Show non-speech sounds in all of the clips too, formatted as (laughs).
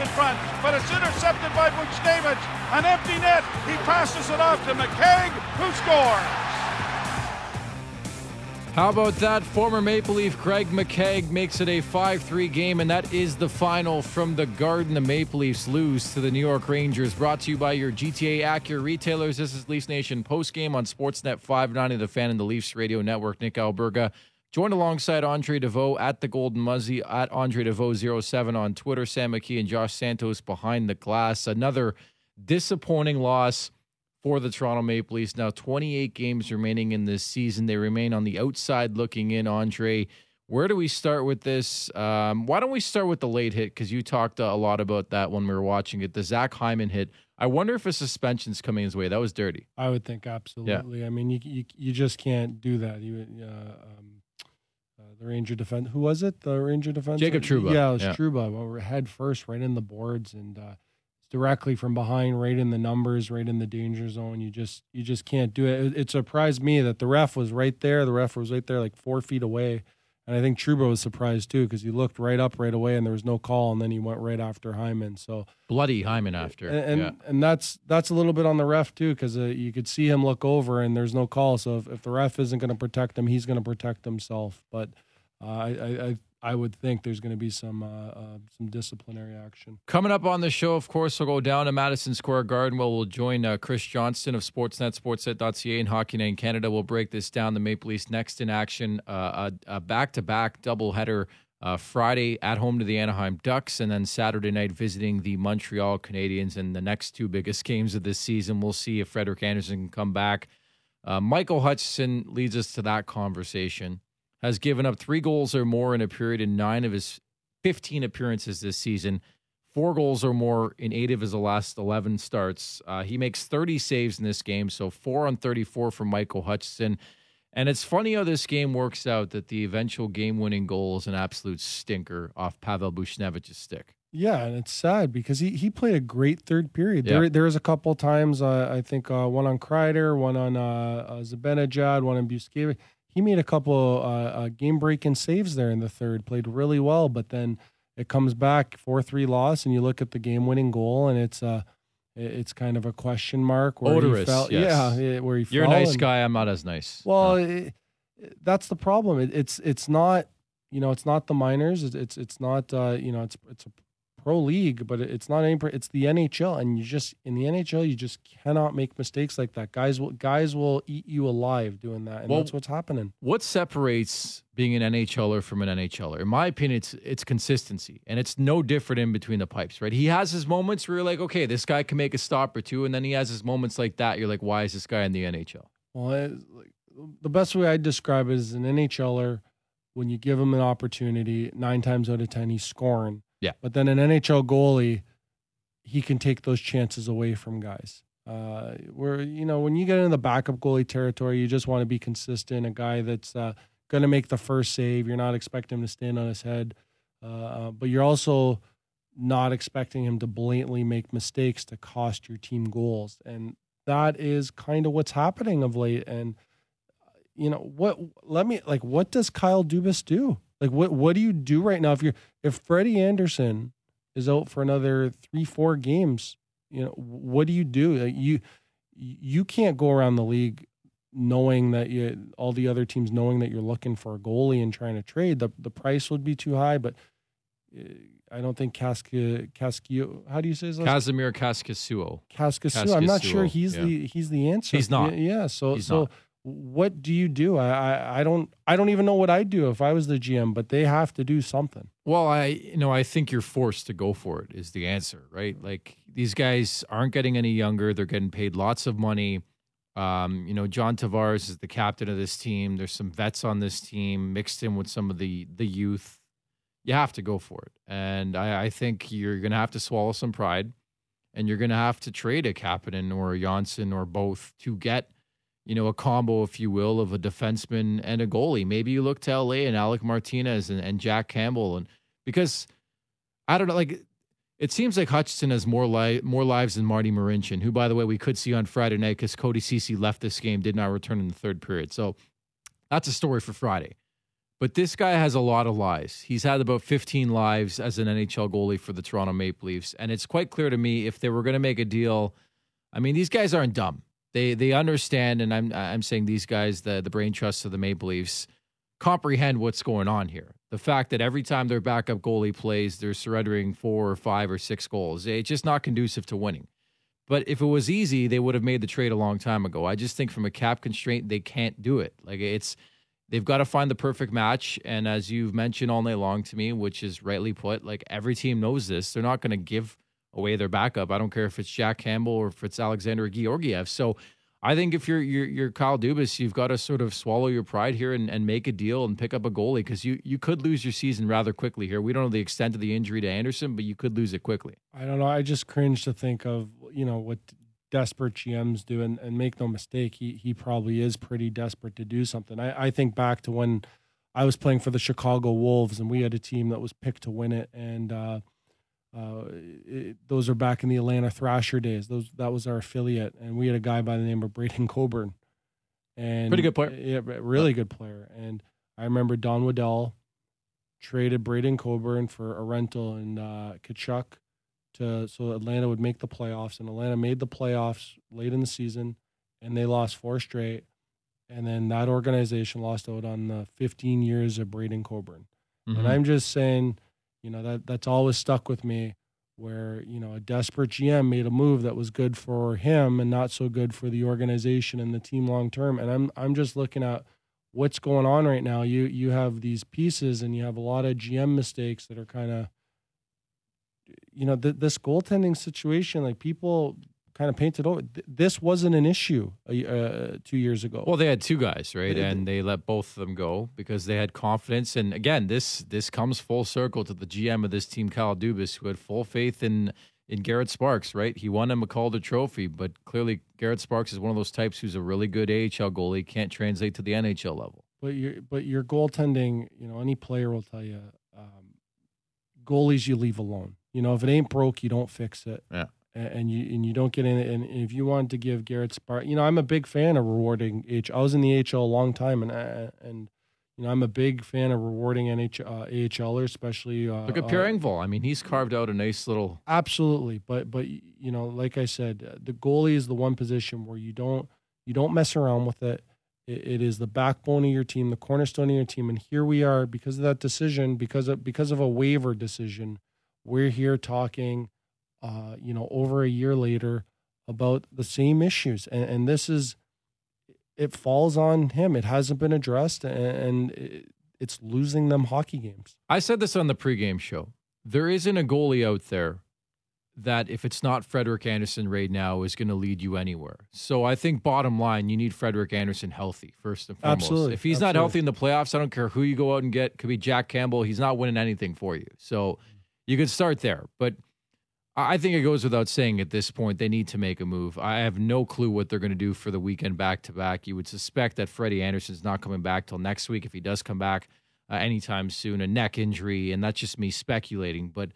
in front, but it's intercepted by Buchnevich. An empty net. He passes it off to McKegg, who scores. How about that? Former Maple Leaf Greg McKegg makes it a 5 3 game, and that is the final from the Garden. The Maple Leafs lose to the New York Rangers. Brought to you by your GTA Acura retailers. This is Leafs Nation post game on Sportsnet 590, the fan and the Leafs radio network. Nick Alberga joined alongside Andre Deveaux at the Golden Muzzy, at Andre Deveaux07 on Twitter. Sam McKee and Josh Santos behind the glass. Another disappointing loss for the Toronto Maple Leafs. Now, 28 games remaining in this season. They remain on the outside looking in. Andre, where do we start with this? Um, why don't we start with the late hit? Because you talked a lot about that when we were watching it. The Zach Hyman hit. I wonder if a suspension's coming his way. That was dirty. I would think absolutely. Yeah. I mean, you, you you just can't do that. You uh, um, the Ranger defense. Who was it? The Ranger defense. Jacob Trouba. Yeah, it was yeah. Trouba. Head first, right in the boards, and uh, directly from behind, right in the numbers, right in the danger zone. You just you just can't do it. it. It, surprised me that the ref was right there. The ref was right there, like four feet away, and I think Trouba was surprised too because he looked right up right away and there was no call, and then he went right after Hyman. So bloody Hyman after, and and, yeah. and that's that's a little bit on the ref too because uh, you could see him look over and there's no call. So if, if the ref isn't going to protect him, he's going to protect himself. But I, I I would think there's going to be some uh, uh, some disciplinary action. Coming up on the show, of course, we'll go down to Madison Square Garden where we'll join uh, Chris Johnston of Sportsnet, Sportsnet.ca, and Hockey Night in Canada. We'll break this down. The Maple Leafs next in action, uh, a back to back doubleheader uh, Friday at home to the Anaheim Ducks, and then Saturday night visiting the Montreal Canadiens. And the next two biggest (laughs) games of this season, we'll see if Frederik Andersen can come back. Uh, Michael Hutchinson leads us to that conversation has given up three goals or more in a period in nine of his 15 appearances this season, four goals or more in eight of his last 11 starts. Uh, he makes 30 saves in this game, so four on 34 for Michael Hutchinson. And it's funny how this game works out that the eventual game winning goal is an absolute stinker off Pavel Buchnevich's stick. Yeah, and it's sad because he, he played a great third period. Yeah. There there was a couple times uh, I think uh, one on Kreider, one on uh, uh Zibanejad, one on Buchnevich he made a couple uh, uh, game breaking saves there in the third, played really well, but then it comes back four three loss, and you look at the game winning goal, and it's uh it's kind of a question mark. Where Odorous, he fell, yes. yeah, where he You're a nice and, guy. I'm not as nice. Well, no. it, that's the problem. It, it's it's not you know it's not the minors. It's it's, it's not uh, you know it's it's a pro league, but it's not any. It's the NHL, and you just in the NHL, you just cannot make mistakes like that. Guys will guys will eat you alive doing that, and well, that's what's happening. What separates being an NHLer from an NHLer? In my opinion, it's it's consistency, and it's no different in between the pipes. Right? He has his moments where you're like, okay, this guy can make a stop or two, and then he has his moments like that. You're like, why is this guy in the NHL? Well, it, like, the best way I'd describe it is an NHLer. When you give him an opportunity, nine times out of ten, he's scoring yeah. But then an NHL goalie, he can take those chances away from guys. Uh, where you know when you get into the backup goalie territory, you just want to be consistent. A guy that's uh, going to make the first save. You're not expecting him to stand on his head, uh, uh, but you're also not expecting him to blatantly make mistakes to cost your team goals. And that is kind of what's happening of late. And you know what? Let me like. What does Kyle Dubas do? Like what what do you do right now if you're if Freddie Andersen is out for another three four games? You know what do you do? Like you you can't go around the league knowing that you all the other teams knowing that you're looking for a goalie and trying to trade. The the price would be too high, but. Uh, I don't think Casca Cascio. How do you say his last Casimir Kaskisuo. Kaskisuo. I'm not sure he's yeah. the he's the answer. He's not. Yeah. So he's so not what do you do? I, I, I don't I don't even know what I'd do if I was the GM, but they have to do something. Well, I you know I think you're forced to go for it is the answer, right? Like these guys aren't getting any younger; they're getting paid lots of money. Um, you know, John Tavares is the captain of this team. There's some vets on this team mixed in with some of the the youth. You have to go for it, and I, I think you're going to have to swallow some pride, and you're going to have to trade a Kapanen or a Johnsson or both to get you know, a combo, if you will, of a defenseman and a goalie. Maybe you look to LA and Alec Martinez and, and Jack Campbell, and because I don't know, like it seems like Hutchinson has more li- more lives than Marty Marincin, who, by the way, we could see on Friday night because Cody Ceci left this game, did not return in the third period. So that's a story for Friday. But this guy has a lot of lives. He's had about 15 lives as an NHL goalie for the Toronto Maple Leafs. And it's quite clear to me if they were going to make a deal, I mean, these guys aren't dumb. They they understand, and I'm I'm saying these guys, the the brain trusts of the Maple Leafs, comprehend what's going on here. The fact that every time their backup goalie plays, they're surrendering four or five or six goals. Eh, it's just not conducive to winning. But if it was easy, they would have made the trade a long time ago. I just think from a cap constraint, they can't do it. Like it's they've got to find the perfect match. And as you've mentioned all night long to me, which is rightly put, like every team knows this, they're not going to give away their backup. I don't care if it's Jack Campbell or if it's Alexander Georgiev. So I think if you're you're, you're Kyle Dubas, you've got to sort of swallow your pride here and, and make a deal and pick up a goalie because you you could lose your season rather quickly here. We don't know the extent of the injury to Andersen, but you could lose it quickly. I don't know. I just cringe to think of you know what desperate GMs do, and, and make no mistake, he he probably is pretty desperate to do something. I, I think back to when I was playing for the Chicago Wolves, and we had a team that was picked to win it, and uh, uh, it, those are back in the Atlanta Thrasher days. Those that was our affiliate, and we had a guy by the name of Braydon Coburn, and pretty good player. Yeah, really good player. And I remember Don Waddell traded Braydon Coburn for a rental in uh, Tkachuk to so Atlanta would make the playoffs, and Atlanta made the playoffs late in the season, and they lost four straight. And then that organization lost out on the 15 years of Braydon Coburn. Mm-hmm. And I'm just saying you know that that's always stuck with me where you know a desperate GM made a move that was good for him and not so good for the organization and the team long term. And I'm I'm just looking at what's going on right now. You you have these pieces and you have a lot of GM mistakes that are kind of you know th- this goaltending situation. Like people kind of painted over. This wasn't an issue uh, two years ago. Well, they had two guys, right, and they let both of them go because they had confidence. And again, this this comes full circle to the GM of this team, Kyle Dubas, who had full faith in in Garrett Sparks. Right, he won him a McCalder Trophy, but clearly Garrett Sparks is one of those types who's a really good AHL goalie, can't translate to the NHL level. But your but your goaltending, you know, any player will tell you, um, goalies you leave alone. You know, if it ain't broke, you don't fix it. Yeah and you and you don't get in it. And if you want to give Garrett Spark, you know, I'm a big fan of rewarding H. I was in the HL a long time, and uh, and you know, I'm a big fan of rewarding NH, uh, AHLers, especially. Uh, Look at Pierre uh, Engvall. I mean, he's carved out a nice little. Absolutely, but but you know, like I said, uh, the goalie is the one position where you don't you don't mess around with it. it. It is the backbone of your team, the cornerstone of your team, and here we are because of that decision, because of because of a waiver decision. We're here talking uh, you know, over a year later about the same issues. And, and, this is, it falls on him. It hasn't been addressed, and, and it's losing them hockey games. I said this on the pregame show. There isn't a goalie out there that if it's not Frederik Andersen right now is going to lead you anywhere. So I think bottom line, you need Frederik Andersen healthy first and foremost. Absolutely. If he's Absolutely. not healthy in the playoffs, I don't care who you go out and get. Could be Jack Campbell. He's not winning anything for you. So you could start there. But I think it goes without saying at this point they need to make a move. I have no clue what they're going to do for the weekend back to back. You would suspect that Freddie Andersen's not coming back till next week if he does come back uh, anytime soon, a neck injury, and that's just me speculating. But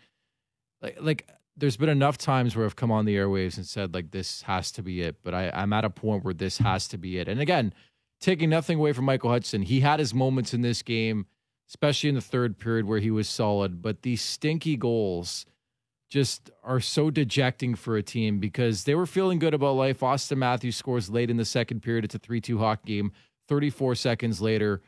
like, like, there's been enough times where I've come on the airwaves and said like this has to be it. But I, I'm at a point where this has to be it. And again, taking nothing away from Michael Hudson, he had his moments in this game, especially in the third period where he was solid. But these stinky goals just are so dejecting for a team because they were feeling good about life. Auston Matthews scores late in the second period. It's a 3 2 hockey game. 34 seconds later,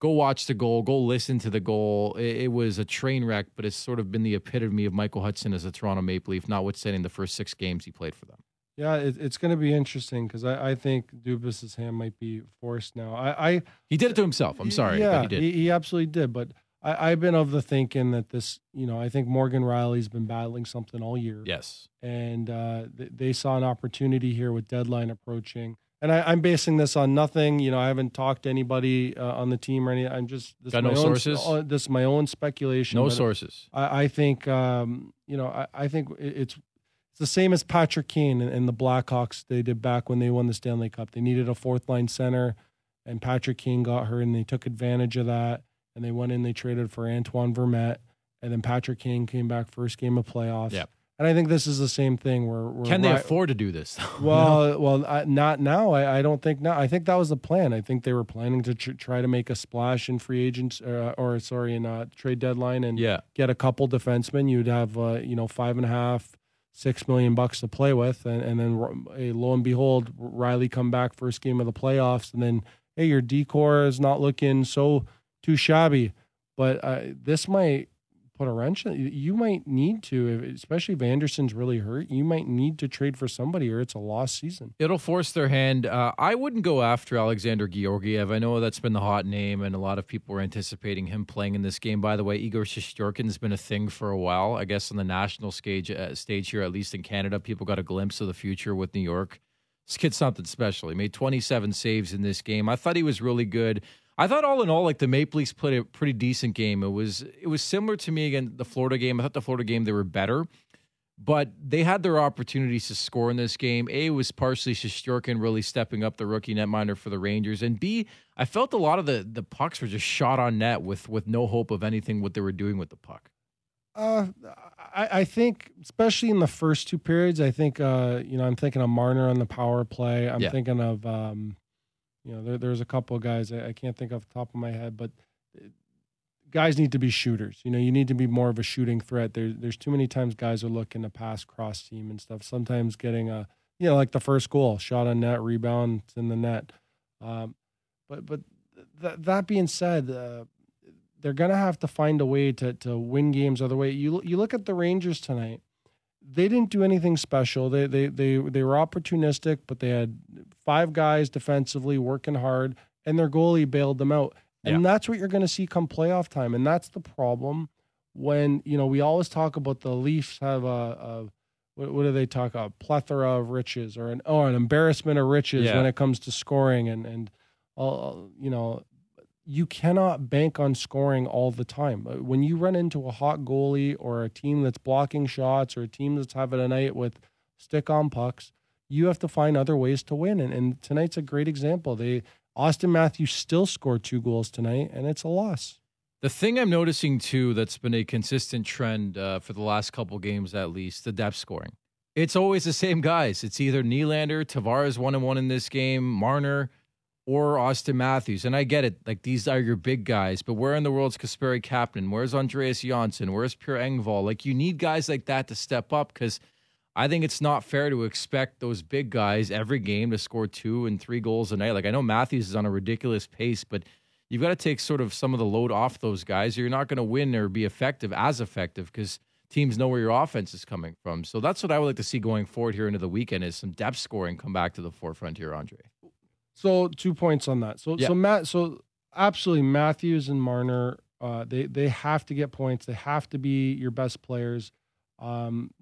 go watch the goal, go listen to the goal. It, it, was a train wreck, but it's sort of been the epitome of Michael Hudson as a Toronto Maple Leaf, notwithstanding the first six games he played for them. Yeah, it, it's going to be interesting because I, I, think Dubas's hand might be forced now. I, I he did it to himself. I'm sorry, yeah, he, he, he absolutely did. But I, have been of the thinking that this, you know, I think Morgan Rielly's been battling something all year. Yes. And uh, th- they saw an opportunity here with deadline approaching. And I, am basing this on nothing. You know, I haven't talked to anybody uh, on the team or anything. I'm just this Got no own, sources. Uh, this is my own speculation. No sources. I, I think, um, you know, I, I, think it's it's the same as Patrick Kane and, and the Blackhawks they did back when they won the Stanley Cup. They needed a fourth line center, and Patrick Kane got hurt, and they took advantage of that and they went in, they traded for Antoine Vermette, and then Patrick Kane came back first game of playoffs. Yep. And I think this is the same thing. Where, where Can they Ry- afford to do this? though? (laughs) Well, well, I, not now. I, I don't think now. I think that was the plan. I think they were planning to tr- try to make a splash in free agents, uh, or sorry, in uh, trade deadline, and yeah. get a couple defensemen. You'd have, uh, you know, five and a half, six million bucks to play with, and, and then uh, lo and behold, Rielly come back first game of the playoffs, and then hey, your decor is not looking so too shabby. But uh, this might put a wrench. in You might need to, especially if Andersen's really hurt. You might need to trade for somebody, or it's a lost season. It'll force their hand. Uh, I wouldn't go after Alexander Georgiev. I know that's been the hot name, and a lot of people were anticipating him playing in this game. By the way, Igor Shesterkin's been a thing for a while. I guess on the national stage, uh, stage here, at least in Canada, people got a glimpse of the future with New York. This kid's something special. He made 27 saves in this game. I thought he was really good. I thought all in all, like the Maple Leafs played a pretty decent game. It was it was similar to me again the Florida game. I thought the Florida game they were better but they had their opportunities to score in this game. A was partially Shesterkin really stepping up the rookie netminder for the Rangers, and B, I felt a lot of the the pucks were just shot on net with with no hope of anything what they were doing with the puck. Uh, I, I think, especially in the first two periods, I think, uh, you know, I'm thinking of Marner on the power play. I'm Yeah. thinking of, um, you know, there, there's a couple of guys I, I can't think off the top of my head, but uh, guys need to be shooters. You know, you need to be more of a shooting threat. There, there's too many times guys are looking to pass cross team and stuff. Sometimes getting a, you know, like the first goal, shot on net, rebound, in the net. Um, but but th- that being said, uh, they're gonna have to find a way to to win games other way. You you look at the Rangers tonight. They didn't do anything special. They they they they were opportunistic, but they had five guys defensively working hard, and their goalie bailed them out. And that's what you're going to see come playoff time. And that's the problem when you know we always talk about the Leafs have a, a what, what do they talk a plethora of riches or an oh an embarrassment of riches Yeah. when it comes to scoring and and all you know you cannot bank on scoring all the time. Uh, When you run into a hot goalie or a team that's blocking shots or a team that's having a night with stick on pucks, you have to find other ways to win. And, and tonight's a great example. They Auston Matthews still scored two goals tonight, and it's a loss. The thing I'm noticing too that's been a consistent trend uh, for the last couple games at least, the depth scoring. It's always the same guys. It's either Nylander, Tavares one and one in this game, Marner, or Auston Matthews. And I get it, like these are your big guys, but where in the world's Kasperi Kapanen? Where's Andreas Johnsson? Where's Pierre Engvall? Like you need guys like that to step up because I think it's not fair to expect those big guys every game to score two and three goals a night. Like I know Matthews is on a ridiculous pace, but you've got to take sort of some of the load off those guys. You're not going to win or be effective as effective because teams know where your offense is coming from. So that's what I would like to see going forward here into the weekend is some depth scoring come back to the forefront here, Andre. So two points on that. So Yeah. so Matt so absolutely Matthews and Marner, uh, they they have to get points. They have to be your best players. Um,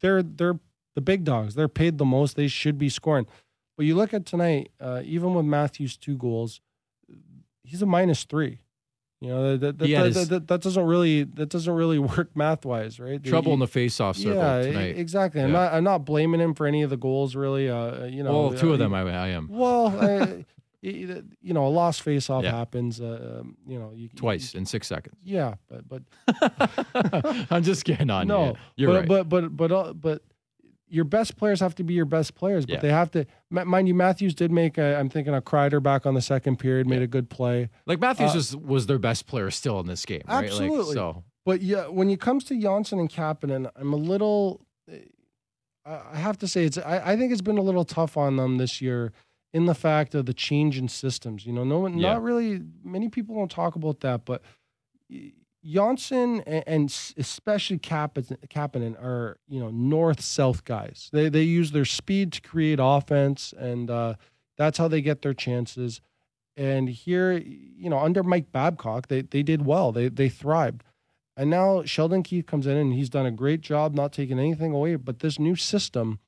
they're they're the big dogs. They're paid the most. They should be scoring. But you look at tonight, uh, even with Matthews two goals, he's a minus three. You know that that, that, that, that, that doesn't really that doesn't really (laughs) work math wise, right? Trouble You- in the face-off circle yeah, tonight. exactly. I'm not I'm not blaming him for any of the goals really. Uh, you know, well, two uh, of them I, I am well, (laughs) uh, y- you know, a lost face-off Yeah. happens. Uh, um, you know, you, twice in six seconds. yeah, but but (laughs) I'm just kidding on no, you. You're but, right. but but but uh, but your best players have to be your best players. But Yeah. they have to. m- Mind you, Matthews did make. A, I'm thinking a Kreider back on the second period made a good play. like Matthews uh, was was their best player still in this game, right? Like, Absolutely. so But yeah, when it comes to Johnsson and Kapanen, I'm a little. I I have to say it's. I, I think it's been a little tough on them this year, in the fact of the change in systems. You know, no one, Yeah. not really. Many people don't talk about that, but Johnsson and, and especially Kapanen, are you know north south guys. They they use their speed to create offense, and uh, that's how they get their chances. And here, you know, under Mike Babcock, they they did well. They they thrived. And now Sheldon Keefe comes in and he's done a great job not taking anything away. But this new system,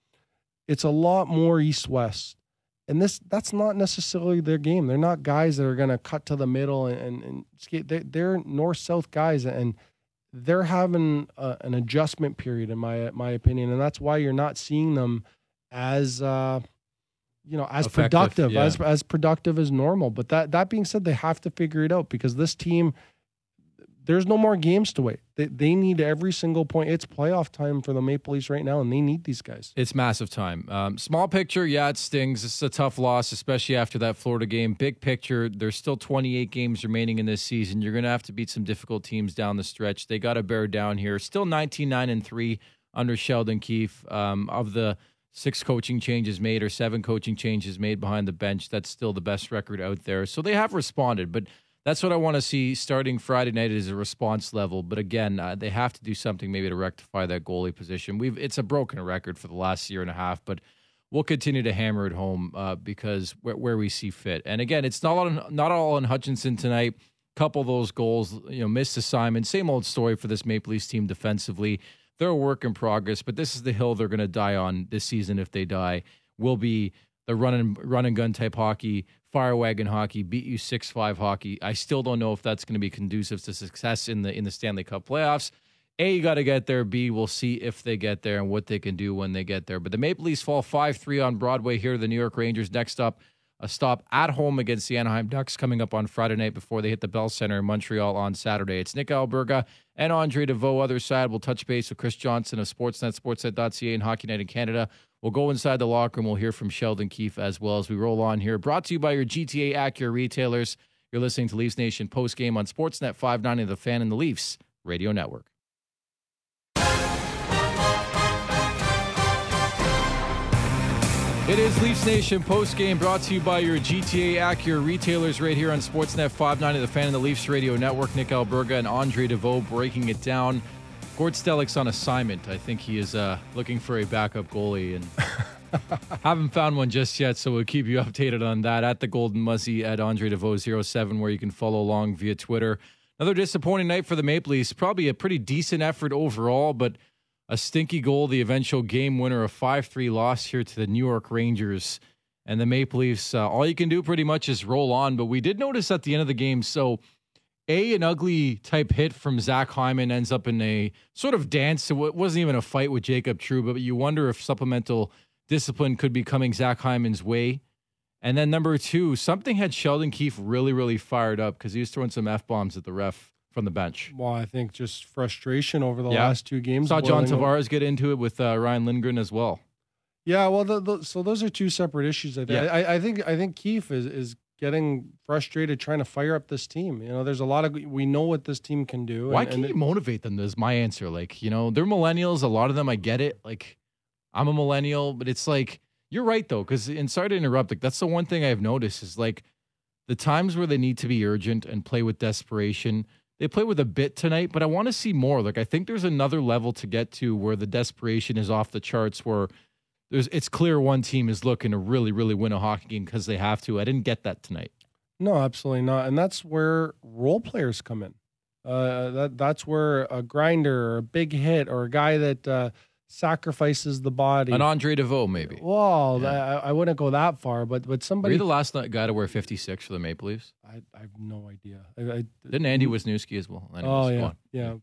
it's a lot more east west. And this that's not necessarily their game. They're not guys that are going to cut to the middle and, and, and skate. They're, they're north south guys, and they're having a, an adjustment period, in my my opinion. And that's why you're not seeing them as uh, you know as Effective, productive yeah. as as productive as normal. But that that being said, they have to figure it out because this team there's no more games to wait. They, they need every single point. It's playoff time for the Maple Leafs right now, and they need these guys. It's massive time. Um, small picture, yeah, it stings. It's a tough loss, especially after that Florida game. Big picture, there's still 28 games remaining in this season. You're going to have to beat some difficult teams down the stretch. They got to bear down here. Still 19 9 and 3 under Sheldon Keefe. Um, of the six coaching changes made or seven coaching changes made behind the bench, that's still the best record out there. So they have responded, but that's what I want to see starting Friday night is a response level. But again, uh, they have to do something maybe to rectify that goalie position. We've it's a broken record for the last year and a half, but we'll continue to hammer it home uh, because where, where, we see fit. And again, it's not on, not all on Hutchinson tonight. Couple those goals, you know, missed assignment. Same old story for this Maple Leafs team defensively. They're a work in progress, but this is the hill they're going to die on this season if they die. Will be the run and run and gun type hockey fire wagon hockey, beat you six five hockey. I still don't know if that's going to be conducive to success in the in the Stanley Cup playoffs. A, you got to get there. B, we'll see if they get there and what they can do when they get there. But the Maple Leafs fall 5 3 on Broadway here. The New York Rangers next up, a stop at home against the Anaheim Ducks coming up on Friday night before they hit the Bell Center in Montreal on Saturday. It's Nick Alberga and Andre Deveaux. Other side, we'll touch base with Chris Johnston of Sportsnet, Sportsnet.ca, and Hockey Night in Canada. We'll go inside the locker room. We'll hear from Sheldon Keefe as well as we roll on here. Brought to you by your GTA Acura retailers. You're listening to Leafs Nation post game on Sportsnet 590, The Fan and the Leafs Radio Network. It is Leafs Nation post game brought to you by your GTA Acura retailers right here on Sportsnet 590, The Fan and the Leafs Radio Network. Nick Alberga and Andre Deveaux breaking it down. Gord Stellick's on assignment. I think he is uh, looking for a backup goalie and (laughs) haven't found one just yet. So we'll keep you updated on that at the Golden Muzzy at Andre Deveaux 07, where you can follow along via Twitter. Another disappointing night for the Maple Leafs. Probably a pretty decent effort overall, but a stinky goal, the eventual game winner, a 5 3 loss here to the New York Rangers. And the Maple Leafs, uh, all you can do pretty much is roll on. But we did notice at the end of the game, so a an ugly type hit from Zach Hyman ends up in a sort of dance. It wasn't even a fight with Jacob Trouba, but you wonder if supplemental discipline could be coming Zach Hyman's way. And then number two, something had Sheldon Keefe really, really fired up because he was throwing some f bombs at the ref from the bench. Well, I think just frustration over the yeah. last two games. Saw John Tavares get into it with uh, Ryan Lindgren as well. Yeah, well, the, the, so those are two separate issues. I think. Yeah. I, I, think I think Keefe is is getting frustrated trying to fire up this team. You know, there's a lot of we know what this team can do. Why and, can't and you motivate them? Is my answer. Like, you know, they're millennials. A lot of them, I get it. Like, I'm a millennial, but it's like you're right though, because and sorry to interrupt. Like, that's the one thing I've noticed is like the times where they need to be urgent and play with desperation. They play with a bit tonight, but I want to see more. Like, I think there's another level to get to where the desperation is off the charts. Where there's it's clear one team is looking to really, really win a hockey game because they have to. I didn't get that tonight. No, absolutely not. And that's where role players come in. Uh, that that's where a grinder or a big hit or a guy that uh, sacrifices the body. An Andre Deveaux, maybe. Well, yeah. I, I, wouldn't go that far, but but somebody. Were you the last guy to wear 56 for the Maple Leafs? I, I have no idea. I, I, Didn't Andy Wisniewski as well? Anyways, oh yeah, yeah.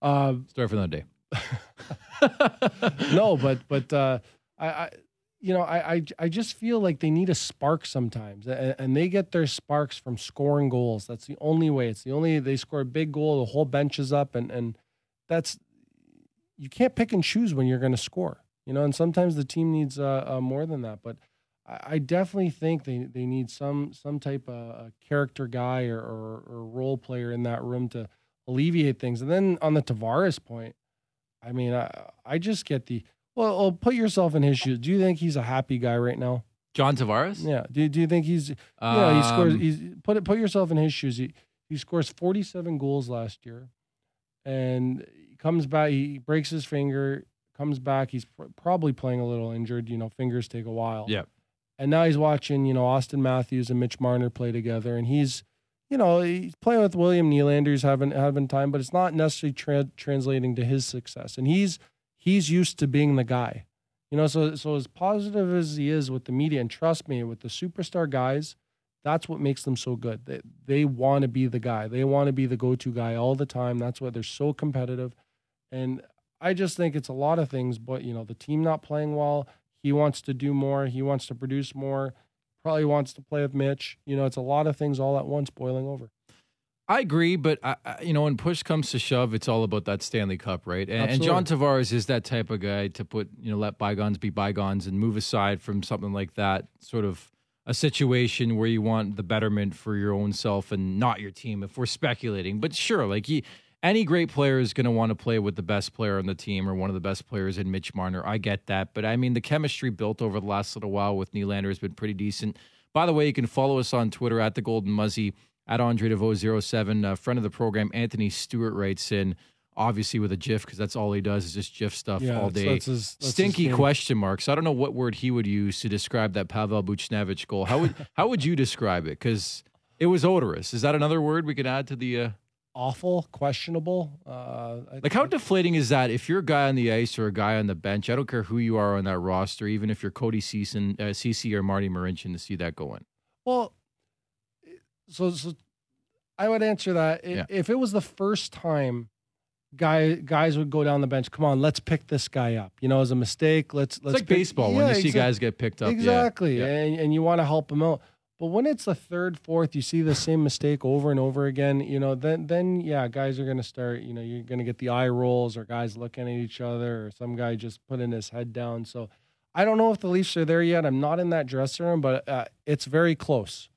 Uh, Story for another day. (laughs) no, but but uh, I, I you know, I, I I just feel like they need a spark sometimes, and, and, they get their sparks from scoring goals. That's the only way. It's the only they score a big goal, the whole bench is up, and and that's you can't pick and choose when you're going to score. You know, and sometimes the team needs uh, uh, more than that. But I, I, definitely think they they need some some type of character guy or, or, or role player in that room to alleviate things. And then on the Tavares point, I mean, I I just get the well, well, put yourself in his shoes. Do you think he's a happy guy right now? John Tavares? Yeah. Do, do you think he's um, yeah, he scores um, he's put it put yourself in his shoes. He he scores 47 goals last year and he comes back he breaks his finger, comes back, he's pr- probably playing a little injured, you know, fingers take a while. Yeah. And now he's watching, you know, Auston Matthews and Mitch Marner play together and he's you know, he's playing with William Nylander, he's having having time, but it's not necessarily tra- translating to his success. And he's he's used to being the guy. You know, so so as positive as he is with the media, and trust me, with the superstar guys, that's what makes them so good. They they want to be the guy. They want to be the go-to guy all the time. That's why they're so competitive. And I just think it's a lot of things, but you know, the team not playing well, he wants to do more, he wants to produce more, probably wants to play with Mitch. You know, it's a lot of things all at once boiling over. I agree, but I, you know, when push comes to shove, it's all about that Stanley Cup, right? And, and, John Tavares is that type of guy to put, you know, let bygones be bygones and move aside from something like that, sort of a situation where you want the betterment for your own self and not your team. If we're speculating, but sure, like he, any great player is going to want to play with the best player on the team or one of the best players in Mitch Marner. I get that, but I mean, the chemistry built over the last little while with Nylander has been pretty decent. By the way, you can follow us on Twitter at the Golden Muzzy at Andre Deveaux 07. A friend of the program, Anthony Stewart, writes in, obviously with a GIF, because that's all he does is just GIF stuff yeah, all day. That's, that's Stinky question marks. I don't know what word he would use to describe that Pavel Buchnevich goal. How would (laughs) how would you describe it? Because it was odorous. Is that another word we could add to the? Uh, Awful, questionable. Uh, like how deflating is that? If you're a guy on the ice or a guy on the bench, I don't care who you are on that roster, even if you're Cody Season, uh, CC or Marty Marincin, to see that going. Well, so, so I would answer that yeah. if it was the first time guy guys would go down the bench. Come on, let's pick this guy up. You know, as a mistake, let's let's it's like pick, baseball yeah, when you see guys get picked up. Exactly, yeah. and and you want to help them out. But when it's the third, fourth, you see the same mistake over and over again. You know, then then yeah, guys are going to start. You know, you're going to get the eye rolls, or guys looking at each other, or some guy just putting his head down. So I don't know if the Leafs are there yet. I'm not in that dressing room, but uh, it's very close.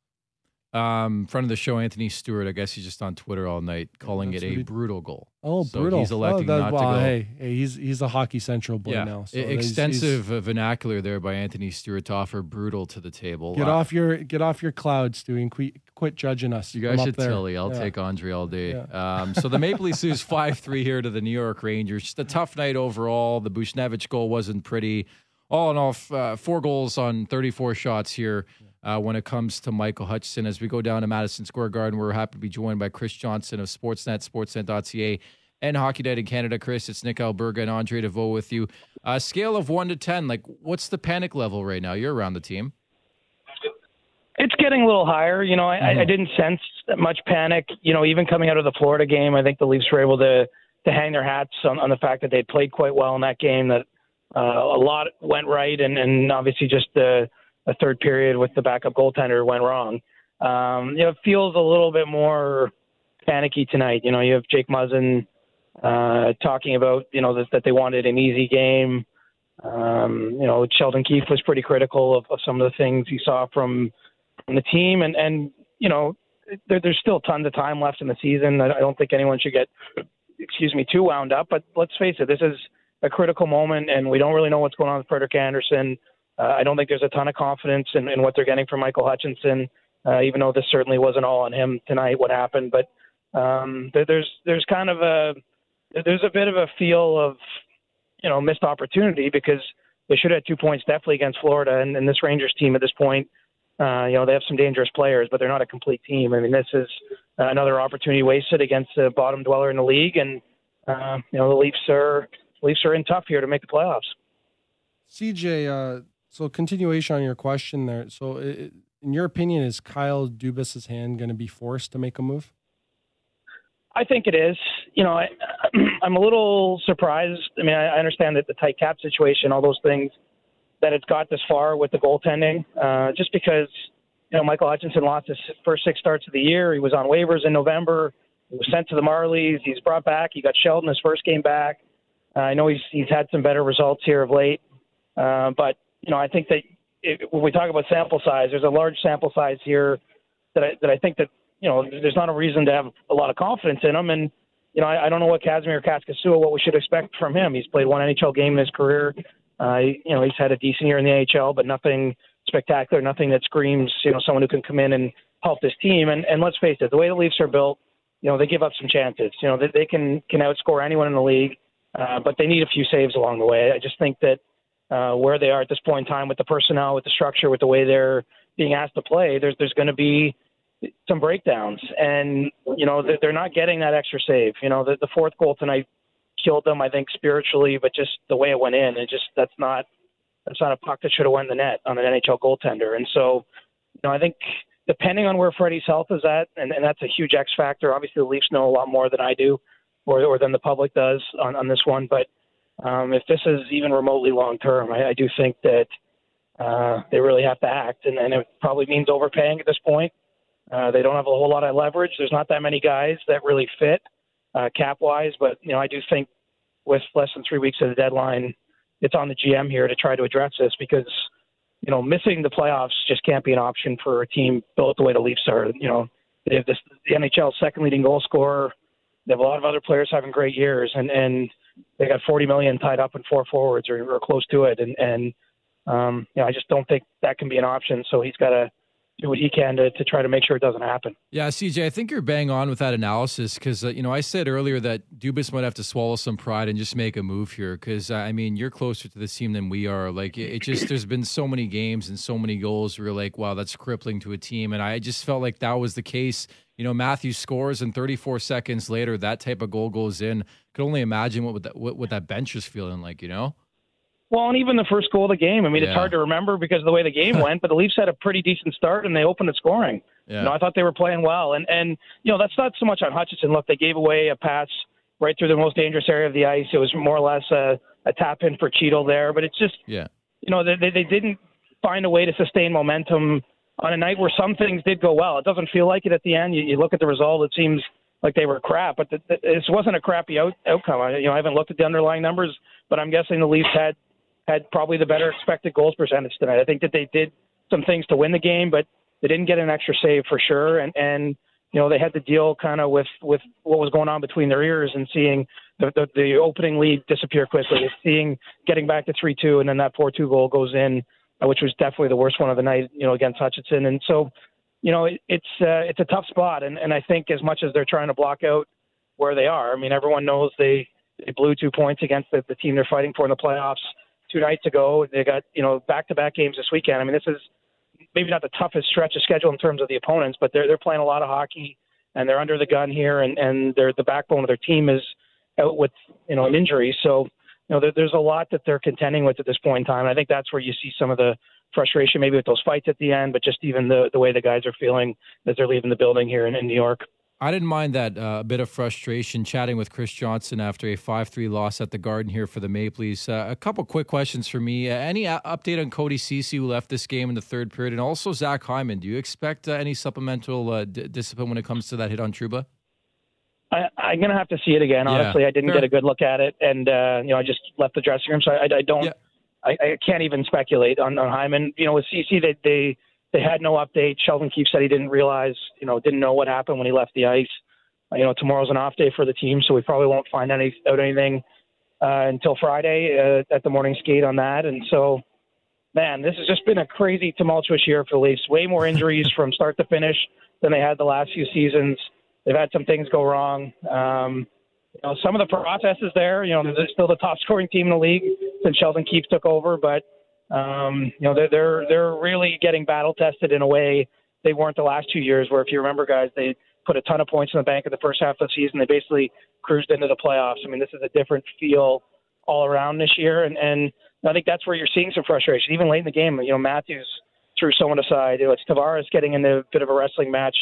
Um, friend of the show, Anthony Stewart. I guess he's just on Twitter all night calling it a he, brutal goal. Oh, so brutal! He's electing oh, not well, to go. Hey, hey, he's he's a hockey central boy yeah. now. So Extensive he's, vernacular there by Anthony Stewart to offer brutal to the table. Get off your get off your clouds, Stu, and quit, quit judging us. You guys should Tilly. I'll yeah. take Andre all day. Yeah. Um, so the (laughs) Maple Leafs lose five three here to the New York Rangers. Just a tough night overall. The Buchnevich goal wasn't pretty. All in all, uh, four goals on 34 shots here uh, when it comes to Michael Hutchinson. As we go down to Madison Square Garden, we're happy to be joined by Chris Johnston of Sportsnet, sportsnet.ca, and Hockey Night in Canada. Chris, it's Nick Alberga and Andre Deveaux with you. Uh, scale of 1 to 10, like what's the panic level right now? You're around the team. It's getting a little higher. You know, I, mm-hmm. I didn't sense much panic. You know, even coming out of the Florida game, I think the Leafs were able to to hang their hats on, on the fact that they played quite well in that game. That uh, a lot went right, and, and obviously just the a third period with the backup goaltender went wrong. Um, you know, it feels a little bit more panicky tonight. You know, you have Jake Muzzin uh, talking about you know that, that they wanted an easy game. Um, you know, Sheldon Keefe was pretty critical of, of some of the things he saw from from the team, and and you know, there, there's still tons of time left in the season. I don't think anyone should get, excuse me, too wound up. But let's face it, this is a critical moment, and we don't really know what's going on with Frederik Andersen. Uh, I don't think there's a ton of confidence in, in what they're getting from Michael Hutchinson, uh, even though this certainly wasn't all on him tonight. What happened, but um, there, there's there's kind of a there's a bit of a feel of you know missed opportunity because they should have two points definitely against Florida, and, and this Rangers team at this point, uh, you know they have some dangerous players, but they're not a complete team. I mean, this is another opportunity wasted against the bottom dweller in the league, and uh, you know the Leafs are Leafs are in tough here to make the playoffs. CJ, uh, so, continuation on your question there. So, it, in your opinion, is Kyle Dubas's hand going to be forced to make a move? I think it is. You know, I, (clears throat) I'm a little surprised. I mean, I understand that the tight cap situation, all those things, that it's got this far with the goaltending. Uh, just because, you know, Michael Hutchinson lost his first six starts of the year. He was on waivers in November. He was sent to the Marlies. He's brought back. He got Sheldon his first game back. Uh, I know he's he's had some better results here of late, uh, but you know, I think that it, when we talk about sample size, there's a large sample size here that I, that I think that you know there's not a reason to have a lot of confidence in him. And you know, I, I don't know what Kasimir Kaskisuo, what we should expect from him. He's played one NHL game in his career. Uh, you know, he's had a decent year in the NHL, but nothing spectacular, nothing that screams, you know, someone who can come in and help this team. And, and let's face it, the way the Leafs are built, you know, they give up some chances. You know, they, they can can outscore anyone in the league, uh, but they need a few saves along the way. I just think that uh, where they are at this point in time with the personnel, with the structure, with the way they're being asked to play, there's there's going to be some breakdowns, and you know they're not getting that extra save. You know the, the fourth goal tonight killed them, I think spiritually, but just the way it went in, it just that's not that's not a puck that should have went in the net on an NHL goaltender. And so, you know, I think depending on where Freddie's health is at, and, and that's a huge X factor. Obviously, the Leafs know a lot more than I do, or or than the public does on on this one, but um, if this is even remotely long term, I, I do think that uh, they really have to act, and, and it probably means overpaying at this point. Uh, they don't have a whole lot of leverage. There's not that many guys that really fit uh, cap wise, but you know I do think with less than three weeks of the deadline, it's on the GM here to try to address this because you know missing the playoffs just can't be an option for a team built the way the Leafs are. You know they have this, the NHL's second leading goal scorer. They have a lot of other players having great years, and and they got 40 million tied up in four forwards or, or close to it, and and um, you know I just don't think that can be an option. So he's got to do what he can to, to try to make sure it doesn't happen. Yeah, CJ, I think you're bang on with that analysis because uh, you know I said earlier that Dubas might have to swallow some pride and just make a move here because uh, I mean you're closer to the team than we are. Like it, it just there's been so many games and so many goals where you're like, wow, that's crippling to a team, and I just felt like that was the case. You know, Matthew scores and 34 seconds later that type of goal goes in. Could only imagine what that what, what that bench is feeling like. You know. Well, and even the first goal of the game. I mean, yeah. it's hard to remember because of the way the game (laughs) went, but the Leafs had a pretty decent start and they opened the scoring. Yeah. You know, I thought they were playing well, and and you know that's not so much on Hutchinson. Look, they gave away a pass right through the most dangerous area of the ice. It was more or less a, a tap in for Chytil there, but it's just yeah, you know, they they didn't find a way to sustain momentum on a night where some things did go well. It doesn't feel like it at the end. You, you look at the result, it seems like they were crap, but the, the, this wasn't a crappy out, outcome. I, you know, I haven't looked at the underlying numbers, but I'm guessing the Leafs had had probably the better expected goals percentage tonight. I think that they did some things to win the game, but they didn't get an extra save for sure. And and you know they had to deal kind of with with what was going on between their ears and seeing the the, the opening lead disappear quickly, seeing getting back to three two, and then that four two goal goes in, uh, which was definitely the worst one of the night, you know, against Hutchinson. And so, you know, it, it's uh, it's a tough spot, and and I think as much as they're trying to block out where they are, I mean, everyone knows they they blew two points against the, the team they're fighting for in the playoffs two nights ago. They got you know back-to-back games this weekend. I mean, this is maybe not the toughest stretch of schedule in terms of the opponents, but they're they're playing a lot of hockey and they're under the gun here, and and they're the backbone of their team is out with you know an injury. So you know there, there's a lot that they're contending with at this point in time. And I think that's where you see some of the frustration, maybe with those fights at the end, but just even the the way the guys are feeling as they're leaving the building here in, in New York. I didn't mind that uh, bit of frustration chatting with Chris Johnston after a 5 3 loss at the Garden here for the Maple Leafs. Uh, a couple quick questions for me. Uh, any a- update on Cody Ceci, who left this game in the third period, and also Zach Hyman? Do you expect uh, any supplemental uh, d- discipline when it comes to that hit on Trouba? I, am going to have to see it again. Honestly, yeah, I didn't fair. get a good look at it, and uh, you know, I just left the dressing room, so I, I don't, yeah. I, I, can't even speculate on, on Hyman. You know, with Ceci, they they they had no update. Sheldon Keefe said he didn't realize, you know, didn't know what happened when he left the ice. You know, tomorrow's an off day for the team, so we probably won't find any out anything uh, until Friday uh, at the morning skate on that. And so, man, this has just been a crazy, tumultuous year for the Leafs. Way more injuries from start to finish than they had the last few seasons. They've had some things go wrong. Um, you know, some of the processes there. You know, they're still the top scoring team in the league since Sheldon Keefe took over, but um, you know, they're they're they're really getting battle tested in a way they weren't the last two years. Where if you remember, guys, they put a ton of points in the bank in the first half of the season. They basically cruised into the playoffs. I mean, this is a different feel all around this year, and and I think that's where you're seeing some frustration, even late in the game. You know, Matthews threw someone aside. It's Tavares getting in a bit of a wrestling match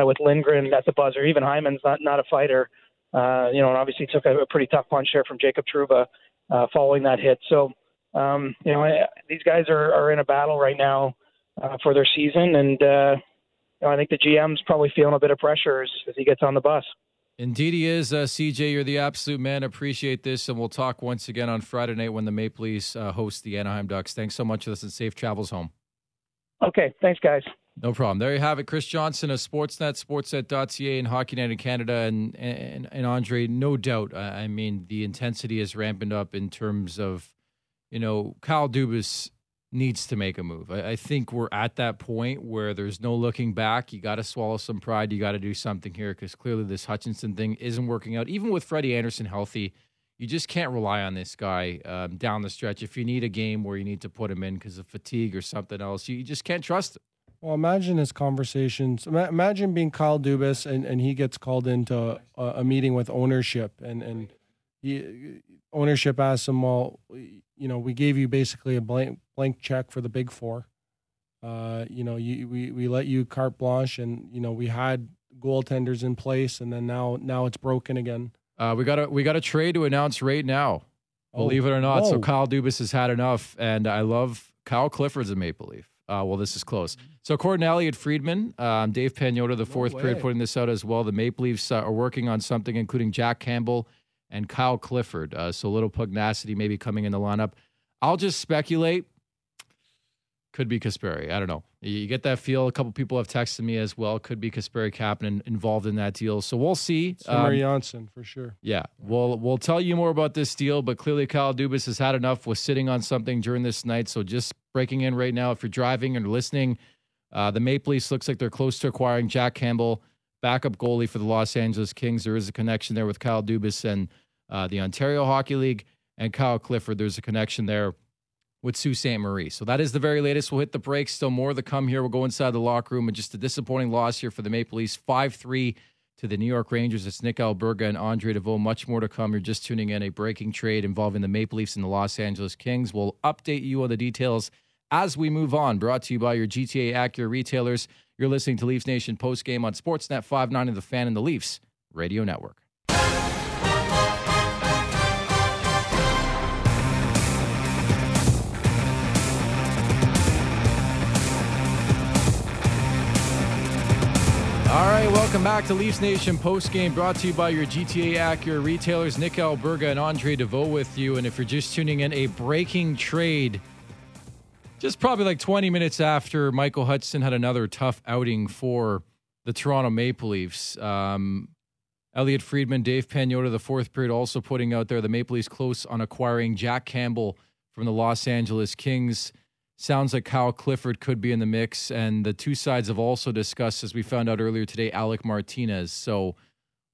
uh, with Lindgren at the buzzer. Even Hyman's not not a fighter. Uh, you know, and obviously took a, a pretty tough punch there from Jacob Trouba uh, following that hit. So, um, you know, I, these guys are, are in a battle right now uh, for their season, and uh, know, I think the GM's probably feeling a bit of pressure as, as he gets on the bus. Indeed, he is. Uh, CJ, you're the absolute man. Appreciate this. And we'll talk once again on Friday night when the Maple Leafs uh, host the Anaheim Ducks. Thanks so much for this and safe travels home. Okay. Thanks, guys. No problem. There you have it. Chris Johnston of Sportsnet, Sportsnet.ca, and Hockey Night in Canada. And, and, and Andre, no doubt, I mean, the intensity is ramping up in terms of, you know, Kyle Dubas needs to make a move. I, I, think we're at that point where there's no looking back. You got to swallow some pride. You got to do something here because clearly this Hutchinson thing isn't working out. Even with Freddie Andersen healthy, you just can't rely on this guy um, down the stretch. If you need a game where you need to put him in because of fatigue or something else, you, you just can't trust him. Well, imagine his conversations. Imagine being Kyle Dubas and, and he gets called into a, a meeting with ownership and, and he, ownership asks him, well, you know, we gave you basically a blank blank check for the big four. Uh, you know, you, we we let you carte blanche, and you know we had goaltenders in place, and then now now it's broken again. Uh, we got a we got a trade to announce right now. Oh. Believe it or not, oh. so Kyle Dubas has had enough, and I love Kyle Clifford's a Maple Leaf. Uh, well, this is close. So, according Elliotte Elliotte Friedman, um, Dave Pagnotta, the fourth period, putting this out as well. The Maple Leafs uh, are working on something, including Jack Campbell and Kyle Clifford. Uh, so, a little pugnacity maybe coming in the lineup. I'll just speculate. Could be Kasperi. I don't know. You get that feel. A couple people have texted me as well. Could be Kasperi Kapanen involved in that deal. So we'll see. Summer Um, Johnsson for sure. yeah, we'll we'll tell you more about this deal, but clearly Kyle Dubas has had enough with sitting on something during this night. So just breaking in right now, if you're driving and listening, uh, the Maple Leafs looks like they're close to acquiring Jack Campbell, backup goalie for the Los Angeles Kings. There is a connection there with Kyle Dubas and uh, the Ontario Hockey League, and Kyle Clifford. There's a connection there with Sault Ste. Marie. So that is the very latest. We'll hit the break. Still more to come here. We'll go inside the locker room and just a disappointing loss here for the Maple Leafs. 5 3 to the New York Rangers. It's Nick Alberga and Andre Deveaux. Much more to come. You're just tuning in. A breaking trade involving the Maple Leafs and the Los Angeles Kings. We'll update you on the details as we move on. Brought to you by your GTA Acura retailers. You're listening to Leafs Nation postgame on Sportsnet 590 The Fan and the Leafs Radio Network. All right, welcome back to Leafs Nation postgame brought to you by your GTA Acura retailers, Nick Alberga and Andre Deveaux with you. And if you're just tuning in, a breaking trade just probably like 20 minutes after Michael Hutchinson had another tough outing for the Toronto Maple Leafs. Um, Elliotte Friedman, Dave Pagnotta, the fourth period, also putting out there the Maple Leafs close on acquiring Jack Campbell from the Los Angeles Kings. Sounds like Kyle Clifford could be in the mix. And the two sides have also discussed, as we found out earlier today, Alec Martinez. So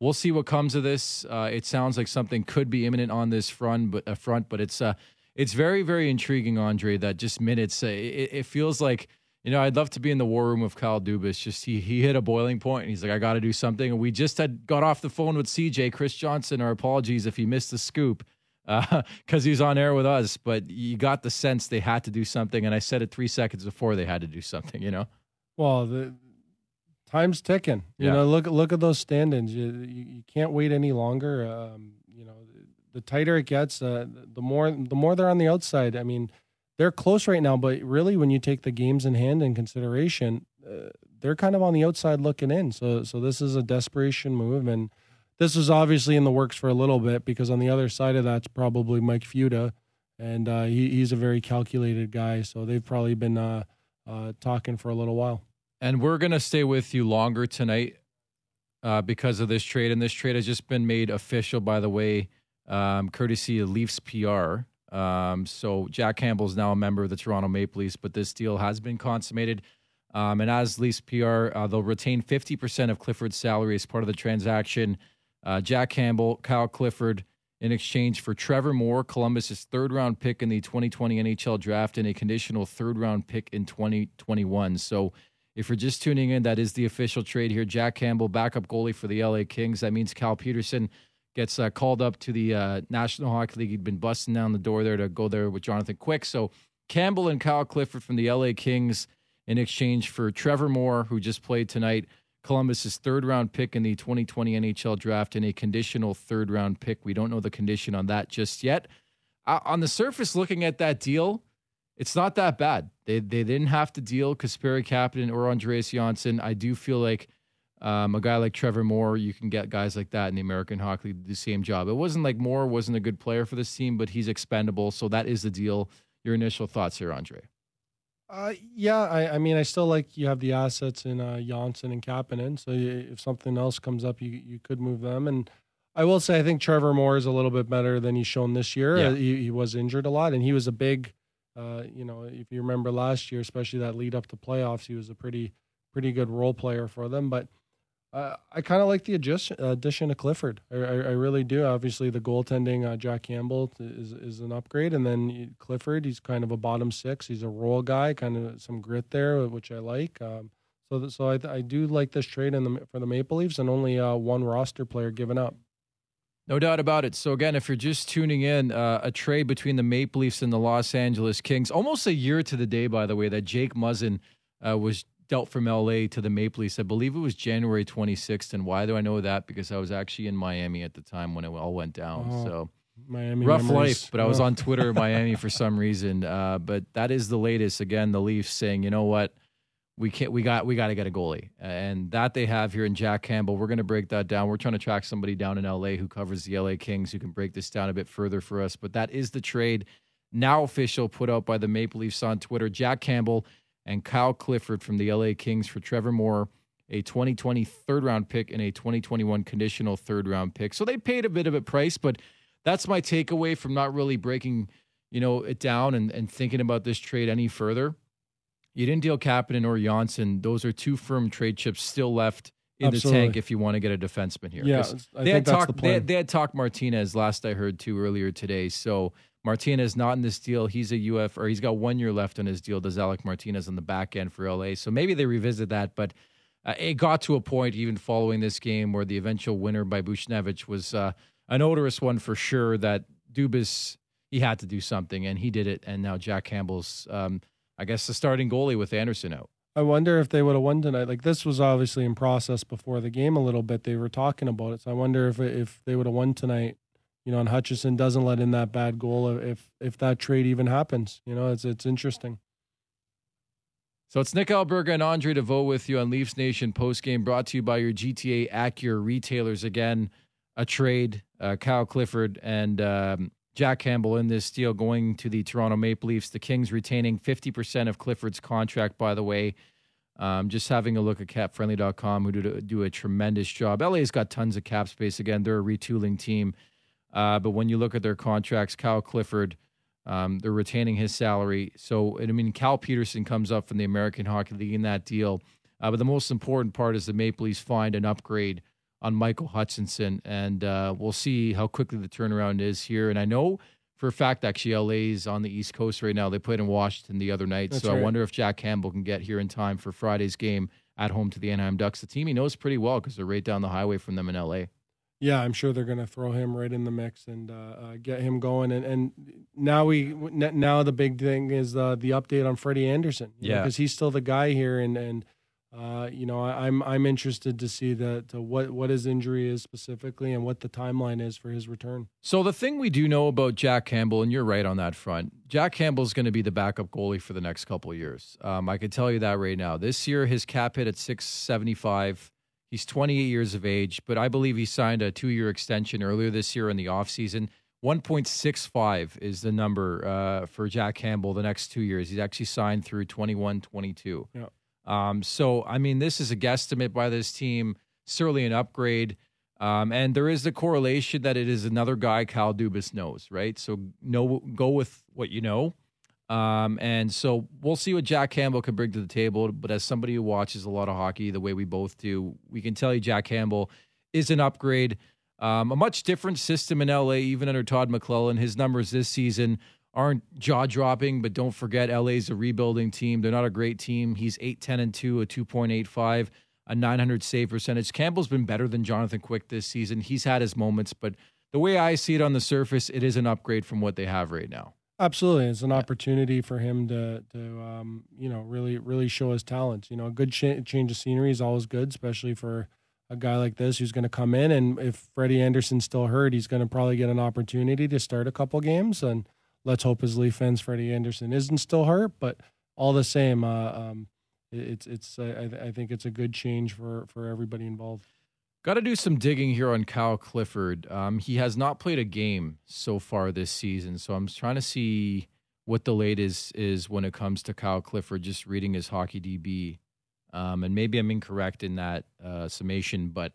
we'll see what comes of this. Uh, it sounds like something could be imminent on this front, but uh, front, but it's uh, it's very very intriguing, Andre. That just minutes. Uh, it, it feels like you know I'd love to be in the war room with Kyle Dubas. Just he he hit a boiling point, and he's like, I got to do something. And we just had got off the phone with CJ Chris Johnston. Our apologies if he missed the scoop (laughs) because he's on air with us. But you got the sense they had to do something, and I said it three seconds before they had to do something. You know. Well, the time's ticking. You Yeah. know, look look at those stand-ins. You, you, you can't wait any longer. Um, you know, the tighter it gets, uh, the more the more they're on the outside. I mean, they're close right now, but really, when you take the games in hand in consideration, uh, they're kind of on the outside looking in. So, so this is a desperation move, and this was obviously in the works for a little bit because on the other side of that's probably Mike Futa, and uh, he, he's a very calculated guy. So they've probably been uh, uh, talking for a little while. And we're going to stay with you longer tonight uh, because of this trade. And this trade has just been made official, by the way, um, courtesy of Leafs PR. Um, so Jack Campbell is now a member of the Toronto Maple Leafs, but this deal has been consummated. Um, and as Leafs PR, uh, they'll retain 50% of Clifford's salary as part of the transaction. Uh, Jack Campbell, Kyle Clifford, in exchange for Trevor Moore, Columbus's third round pick in the 2020 NHL draft, and a conditional third round pick in 2021. So if you're just tuning in, that is the official trade here. Jack Campbell, backup goalie for the LA Kings. That means Cal Petersen gets uh, called up to the uh, National Hockey League. He'd been busting down the door there to go there with Jonathan Quick. So Campbell and Kyle Clifford from the LA Kings in exchange for Trevor Moore, who just played tonight. Columbus's third round pick in the 2020 NHL draft and a conditional third round pick. We don't know the condition on that just yet. Uh, on the surface, looking at that deal, it's not that bad. They they didn't have to deal Kasperi Kapanen or Andreas Johnsson. I do feel like um, a guy like Trevor Moore, you can get guys like that in the American Hockey League the same job. It wasn't like Moore wasn't a good player for this team, but he's expendable. So that is the deal. Your initial thoughts here, Andre? Uh, yeah, I, I mean, I still like you have the assets in uh, Johnsson and Kapanen. So you, if something else comes up, you you could move them. And I will say, I think Trevor Moore is a little bit better than he's shown this year. Yeah. Uh, he, he was injured a lot, and he was a big, uh, you know, if you remember last year, especially that lead up to playoffs, he was a pretty pretty good role player for them. But uh, I kind of like the adjust, addition of Clifford. I, I, I really do. Obviously, the goaltending, uh, Jack Campbell is is an upgrade, and then Clifford, he's kind of a bottom six. He's a role guy, kind of some grit there, which I like. Um, so, so I, I do like this trade in the, for the Maple Leafs, and only uh, one roster player given up. No doubt about it. So again, if you're just tuning in, uh, a trade between the Maple Leafs and the Los Angeles Kings, almost a year to the day, by the way, that Jake Muzzin uh, was dealt from LA to the Maple Leafs. I believe it was January 26th. And why do I know that? Because I was actually in Miami at the time when it all went down. Oh. So Miami rough memories. life, but I was Rough. on Twitter in (laughs) Miami for some reason. Uh, but that is the latest. Again, the Leafs saying, you know what, we can't, we got, we got to get a goalie, and that they have here in Jack Campbell. We're going to break that down. We're trying to track somebody down in LA who covers the LA Kings who can break this down a bit further for us. But that is the trade now official, put out by the Maple Leafs on Twitter. Jack Campbell and Kyle Clifford from the LA Kings for Trevor Moore. A 2020 third round pick and a 2021 conditional third round pick. So they paid a bit of a price, but that's my takeaway from not really breaking, you know, it down and, and thinking about this trade any further. You didn't deal Kapanen or Johnsson. Those are two firm trade chips still left in Absolutely. the tank if you want to get a defenseman here. Yeah, they think had talked. the They, had- they had talked Martinez last I heard too earlier today. So Martinez not in this deal. He's a UF or he's got one year left on his deal. Does Alec Martinez on the back end for LA? So maybe they revisit that, but. Uh, it got to a point, even following this game, where the eventual winner by Buchnevich was uh, an odorous one for sure. That Dubas he had to do something, and he did it. And now Jack Campbell's, um, I guess, the starting goalie with Andersen out. I wonder if they would have won tonight. Like this was obviously in process before the game a little bit. They were talking about it, so I wonder if if they would have won tonight. You know, and Hutchinson doesn't let in that bad goal. If if that trade even happens, you know, it's it's interesting. So it's Nick Alberga and Andre Deveaux with you on Leafs Nation postgame, brought to you by your GTA Acura retailers. Again, a trade, uh, Kyle Clifford and um, Jack Campbell in this deal going to the Toronto Maple Leafs. The Kings retaining 50% of Clifford's contract, by the way. Um, just having a look at capfriendly.com, who do, do a tremendous job. LA's got tons of cap space. Again, they're a retooling team. Uh, but when you look at their contracts, Kyle Clifford, um, they're retaining his salary. So, I mean, Cal Petersen comes up from the American Hockey League in that deal. Uh, but the most important part is the Maple Leafs find an upgrade on Michael Hutchinson. And uh, we'll see how quickly the turnaround is here. And I know for a fact, actually, LA's on the East Coast right now. They played in Washington the other night. That's so I wonder if Jack Campbell can get here in time for Friday's game at home to the Anaheim Ducks. The team he knows pretty well because they're right down the highway from them in LA. Yeah, I'm sure they're going to throw him right in the mix and uh, uh, get him going. And and now we now the big thing is uh, the update on Freddie Andersen. Yeah. because he's still the guy here, and and uh, you know I, I'm I'm interested to see the to what what his injury is specifically and what the timeline is for his return. So the thing we do know about Jack Campbell, and you're right on that front, Jack Campbell's going to be the backup goalie for the next couple of years. Um, I can tell you that right now. This year, his cap hit at 675. He's 28 years of age, but I believe he signed a two-year extension earlier this year in the offseason. 1.65 is the number uh, for Jack Campbell the next two years. He's actually signed through 21, 22. Yeah. Um, so, I mean, this is a guesstimate by this team, certainly an upgrade. Um, and there is the correlation that it is another guy Kyle Dubas knows, right? So know go with what you know. Um, and so we'll see what Jack Campbell can bring to the table. But as somebody who watches a lot of hockey, the way we both do, we can tell you Jack Campbell is an upgrade. Um, a much different system in LA, even under Todd McLellan. His numbers this season aren't jaw dropping, but don't forget LA's a rebuilding team. They're not a great team. He's 8 10 and 2, a 2.85, a 900 save percentage. Campbell's been better than Jonathan Quick this season. He's had his moments, but the way I see it on the surface, it is an upgrade from what they have right now. Absolutely, it's an opportunity for him to to um, you know really really show his talents. You know, a good cha- change of scenery is always good, especially for a guy like this who's going to come in. And if Freddie Andersen's still hurt, he's going to probably get an opportunity to start a couple games. And let's hope his Leaf fans, Freddie Andersen isn't still hurt. But all the same, uh, um, it- it's it's I, I I think it's a good change for for everybody involved. Got to do some digging here on Kyle Clifford. Um, he has not played a game so far this season, so I'm trying to see what the latest is when it comes to Kyle Clifford. Just reading his hockey DB, um, and maybe I'm incorrect in that uh, summation, but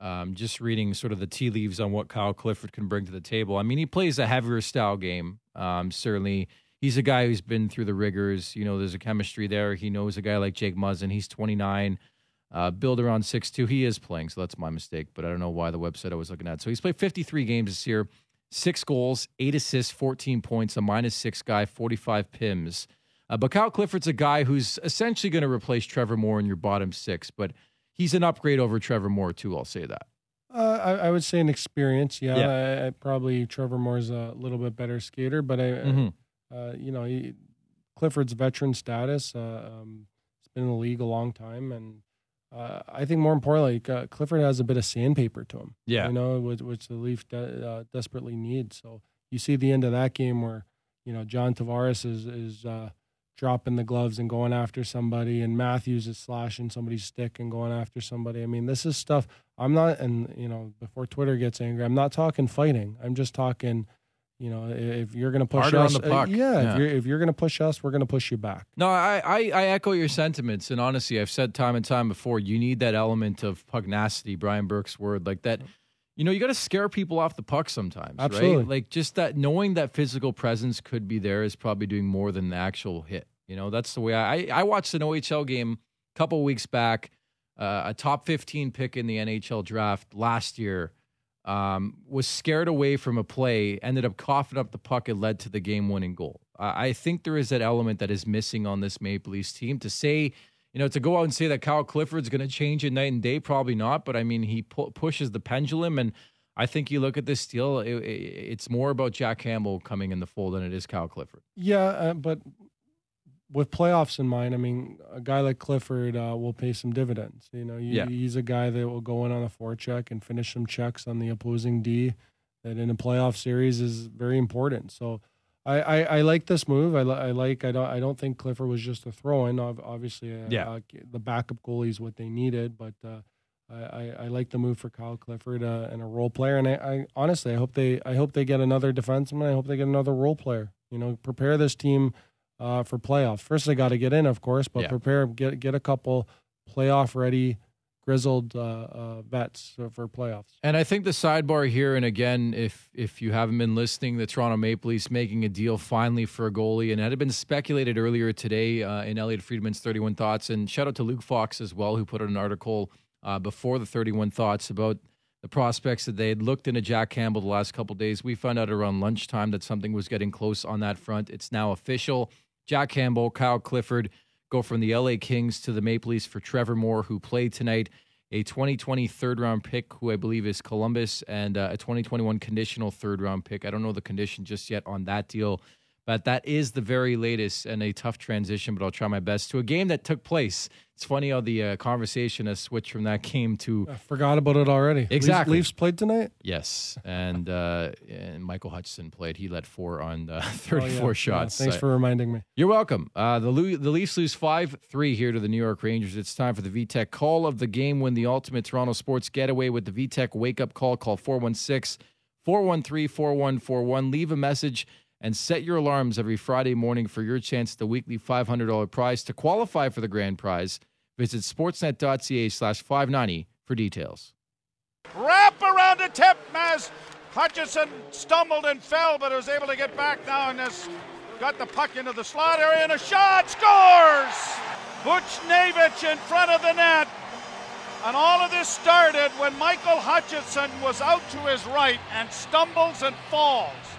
um, just reading sort of the tea leaves on what Kyle Clifford can bring to the table. I mean, he plays a heavier style game. Um, certainly, he's a guy who's been through the rigors. You know, there's a chemistry there. He knows a guy like Jake Muzzin. He's 29. Uh, build around six two. He is playing, so that's my mistake. But I don't know why the website I was looking at. So he's played 53 games this year, six goals, eight assists, 14 points, a minus six guy, 45 pims. Uh, but Kyle Clifford's a guy who's essentially going to replace Trevor Moore in your bottom six, but he's an upgrade over Trevor Moore too. I'll say that. Uh, I, I would say an experience. Yeah, Yeah. I, I probably Trevor Moore's a little bit better skater, but I, Mhm. uh, you know, he, Clifford's veteran status. Uh, um, been in the league a long time, and uh, I think more importantly, uh, Clifford has a bit of sandpaper to him. Yeah. you know, which, which the Leaf de- uh, desperately needs. So you see the end of that game where you know John Tavares is is uh, dropping the gloves and going after somebody, and Matthews is slashing somebody's stick and going after somebody. I mean, this is stuff. I'm not, and you know, before Twitter gets angry, I'm not talking fighting. I'm just talking. You know, if you're going to push Harder on us, the puck. uh, yeah, Yeah. If you're if you're going to push us, we're going to push you back. No, I, I, I echo your sentiments, and honestly, I've said time and time before, you need that element of pugnacity. Brian Burke's word, like that. You know, you got to scare people off the puck sometimes, Absolutely. right? Like just that knowing that physical presence could be there is probably doing more than the actual hit. You know, that's the way I I watched an OHL game a couple weeks back, uh, a top fifteen pick in the NHL draft last year. Um, was scared away from a play, ended up coughing up the puck. It led to the game-winning goal. I I think there is that element that is missing on this Maple Leafs team. To say, you know, to go out and say that Kyle Clifford's going to change it night and day, probably not. But I mean, he pu- pushes the pendulum, and I think you look at this deal, it, it, it's more about Jack Campbell coming in the fold than it is Kyle Clifford. Yeah, uh, but with playoffs in mind, I mean, a guy like Clifford uh, will pay some dividends. You know, you, Yeah. he's a guy that will go in on a forecheck and finish some checks on the opposing D. That in a playoff series is very important. So, I, I, I like this move. I, li- I like. I don't. I don't think Clifford was just a throw in. Obviously, uh, Yeah. uh, the backup goalie is what they needed, but. Uh, I, I, I like the move for Kyle Clifford uh, and a role player, and I, I honestly I hope they I hope they get another defenseman. I hope they get another role player. You know, prepare this team uh, for playoffs. First, they got to get in, of course, but Yeah. prepare get get a couple playoff ready, grizzled uh, uh, vets for playoffs. And I think the sidebar here, and again, if if you haven't been listening, the Toronto Maple Leafs making a deal finally for a goalie, and it had been speculated earlier today uh, in Elliotte Friedman's 31 Thoughts. And shout out to Luke Fox as well, who put out an article uh, before the 31 Thoughts about the prospects that they had looked into Jack Campbell the last couple days. We found out around lunchtime that something was getting close on that front. It's now official. Jack Campbell, Kyle Clifford go from the LA Kings to the Maple Leafs for Trevor Moore, who played tonight a 2020 third round pick, who I believe is Columbus, and uh, a 2021 conditional third round pick. I don't know the condition just yet on that deal, but that is the very latest and a tough transition, but I'll try my best to a game that took place. It's funny how the uh, conversation has switched from that game to I forgot about it already. Exactly. Leafs, played tonight. yes, and uh, and Michael Hutchinson played. He led four on uh, (laughs) Oh, 34 yeah. Yeah, shots. thanks I- for reminding me. you're welcome. Uh, the the Leafs lose five three here to the New York Rangers. It's time for the VTech call of the game. Win the ultimate Toronto sports getaway with the VTech wake up call. Call 416 413 4141. Leave a message and set your alarms every Friday morning for your chance at the weekly $500 prize. To qualify for the grand prize, visit sportsnet.ca slash 590 for details. Wrap around the tip as Hutchinson stumbled and fell, but was able to get back now and has got the puck into the slot area and a shot scores! Buchnevich in front of the net. And all of this started when Michael Hutchinson was out to his right and stumbles and falls.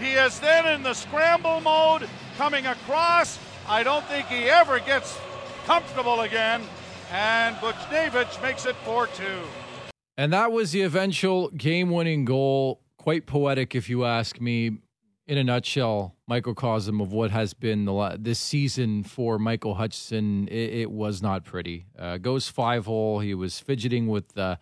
He is then in the scramble mode coming across. I don't think he ever gets comfortable again. And Buchnevich makes it 4 2. And that was the eventual game winning goal. Quite poetic, if you ask me. In a nutshell, microcosm of what has been the this season for Michael Hutchinson. It, it was not pretty. Uh, goes five hole. He was fidgeting with uh,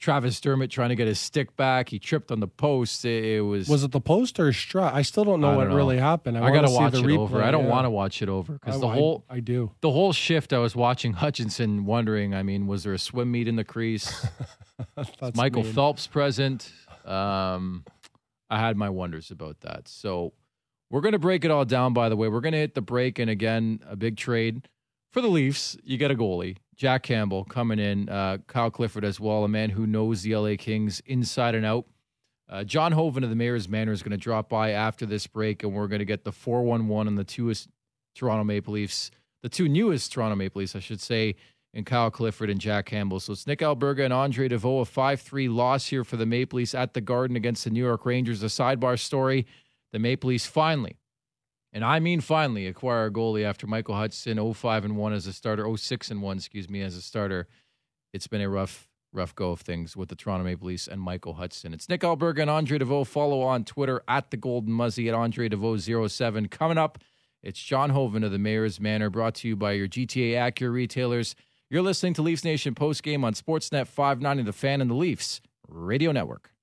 Travis Dermott trying to get his stick back. He tripped on the post. It, it was. Was it the post or strut? I still don't know what don't know. really happened. I, I, gotta watch see it the over. I don't yeah. want to watch it over because the I- I- whole I do. the whole shift. I was watching Hutchinson, wondering. I mean, was there a swim meet in the crease? (laughs) Michael mean. Phelps present. Um, I had my wonders about that. So we're going to break it all down, by the way. We're going to hit the break. And again, a big trade for the Leafs. You get a goalie, Jack Campbell coming in, uh, Kyle Clifford as well, a man who knows the LA Kings inside and out. Uh, John Hoven of the Mayor's Manor is going to drop by after this break, and we're going to get the 411 and the two Toronto Maple Leafs, the two newest Toronto Maple Leafs, I should say, and Kyle Clifford and Jack Campbell. So it's Nick Alberga and Andre Deveaux, a 5 3 loss here for the Maple Leafs at the Garden against the New York Rangers. A sidebar story the Maple Leafs finally, and I mean finally, acquire a goalie after Michael Hutchinson 05 and 1 as a starter, 06 and 1, excuse me, as a starter. It's been a rough, rough go of things with the Toronto Maple Leafs and Michael Hutchinson. It's Nick Alberga and Andre Deveaux. Follow on Twitter at the Golden Muzzy at Andre Deveaux 07. Coming up, it's John Hoven of the Mayor's Manor, brought to you by your GTA Acura retailers. You're listening to Leafs Nation postgame on Sportsnet 590 The Fan and the Leafs Radio Network.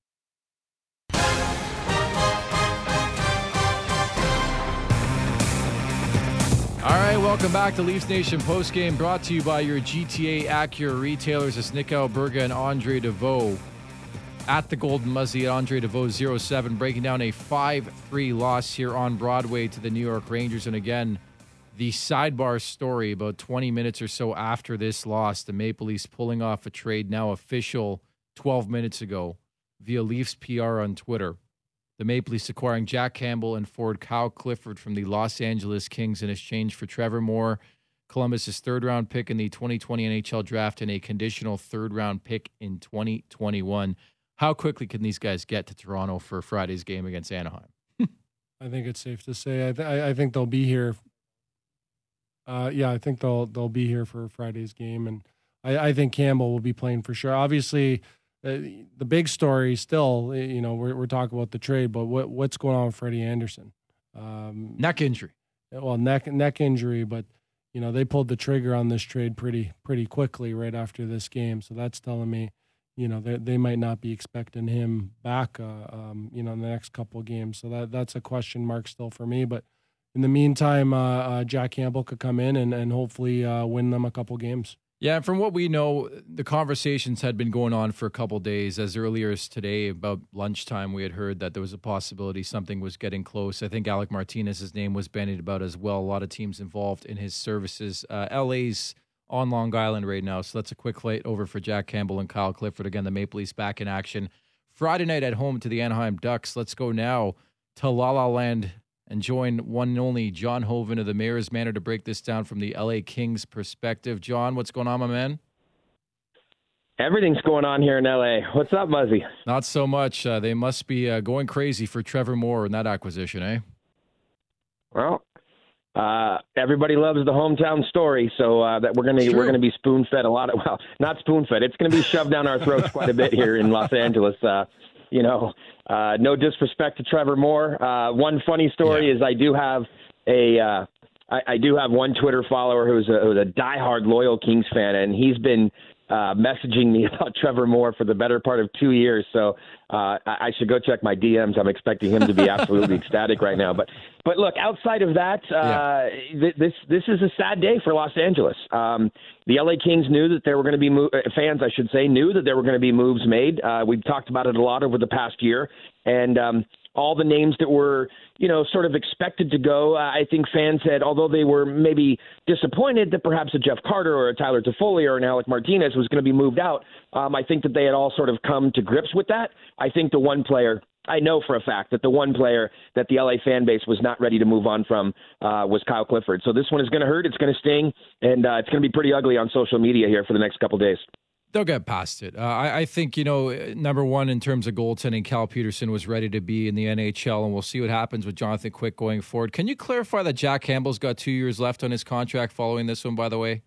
All right, welcome back to Leafs Nation postgame brought to you by your GTA Acura retailers. It's Nick Alberga and Andre Deveaux at the Golden Muzzy at Andre Deveaux 07, breaking down a 5 3 loss here on Broadway to the New York Rangers. And again, the sidebar story about 20 minutes or so after this loss, the Maple Leafs pulling off a trade now official 12 minutes ago via Leafs PR on Twitter. The Maple Leafs acquiring Jack Campbell and Ford Kyle Clifford from the Los Angeles Kings in exchange for Trevor Moore, Columbus's third round pick in the 2020 NHL draft, and a conditional third round pick in 2021. How quickly can these guys get to Toronto for Friday's game against Anaheim? I think it's safe to say. I, th- I think they'll be here. Uh, yeah, I think they'll they'll be here for Friday's game, and I, I think Campbell will be playing for sure. Obviously, uh, the big story still, you know, we're, we're talking about the trade, but what what's going on with Freddie Andersen? Um, neck injury. Well, neck neck injury, but you know they pulled the trigger on this trade pretty pretty quickly right after this game, so that's telling me, you know, they they might not be expecting him back, uh, um, you know, in the next couple of games. So that that's a question mark still for me, but. In the meantime, uh, uh Jack Campbell could come in and, and hopefully uh, win them a couple games. Yeah, and from what we know, the conversations had been going on for a couple days. As earlier as today, about lunchtime, we had heard that there was a possibility something was getting close. I think Alec Martinez's name was bandied about as well. A lot of teams involved in his services. Uh, LA's on Long Island right now, so that's a quick flight over for Jack Campbell and Kyle Clifford. Again, the Maple Leafs back in action Friday night at home to the Anaheim Ducks. Let's go now to La La Land and join one and only John Hoven of the Mayor's Manor to break this down from the LA Kings perspective. John, what's going on, my man? Everything's going on here in LA. What's up, Muzzy? Not so much. Uh, they must be uh, going crazy for Trevor Moore in that acquisition, eh? Well, uh, everybody loves the hometown story, so uh, that we're gonna we're gonna be spoon fed a lot of (laughs) well, not spoon fed. It's gonna be shoved down our throats quite a bit here in Los Angeles. Uh, you know, uh, no disrespect to Trevor Moore. Uh, one funny story yeah. is I do have a uh, I, I do have one Twitter follower who's a, who's a diehard loyal Kings fan, and he's been uh, messaging me (laughs) about Trevor Moore for the better part of two years. So uh, I should go check my DMs. I'm expecting him to be absolutely (laughs) ecstatic right now. But but look, outside of that, uh, yeah. th- this this is a sad day for Los Angeles. Um, the LA Kings knew that there were going to be mo- uh, fans, I should say, knew that there were going to be moves made. Uh, we've talked about it a lot over the past year, and um, all the names that were, you know, sort of expected to go. Uh, I think fans had, although they were maybe disappointed that perhaps a Jeff Carter or a Tyler Toffoli or an Alec Martinez was going to be moved out, um, I think that they had all sort of come to grips with that. I think the one player I know for a fact that the one player that the LA fan base was not ready to move on from uh, was Kyle Clifford. So this one is going to hurt. It's going to sting, and uh, it's going to be pretty ugly on social media here for the next couple days. They'll get past it. Uh, I, I, think, you know, number one, in terms of goaltending, Cal Petersen was ready to be in the NHL, and we'll see what happens with Jonathan Quick going forward. Can you clarify that Jack Campbell's got two years left on his contract following this one, by the way?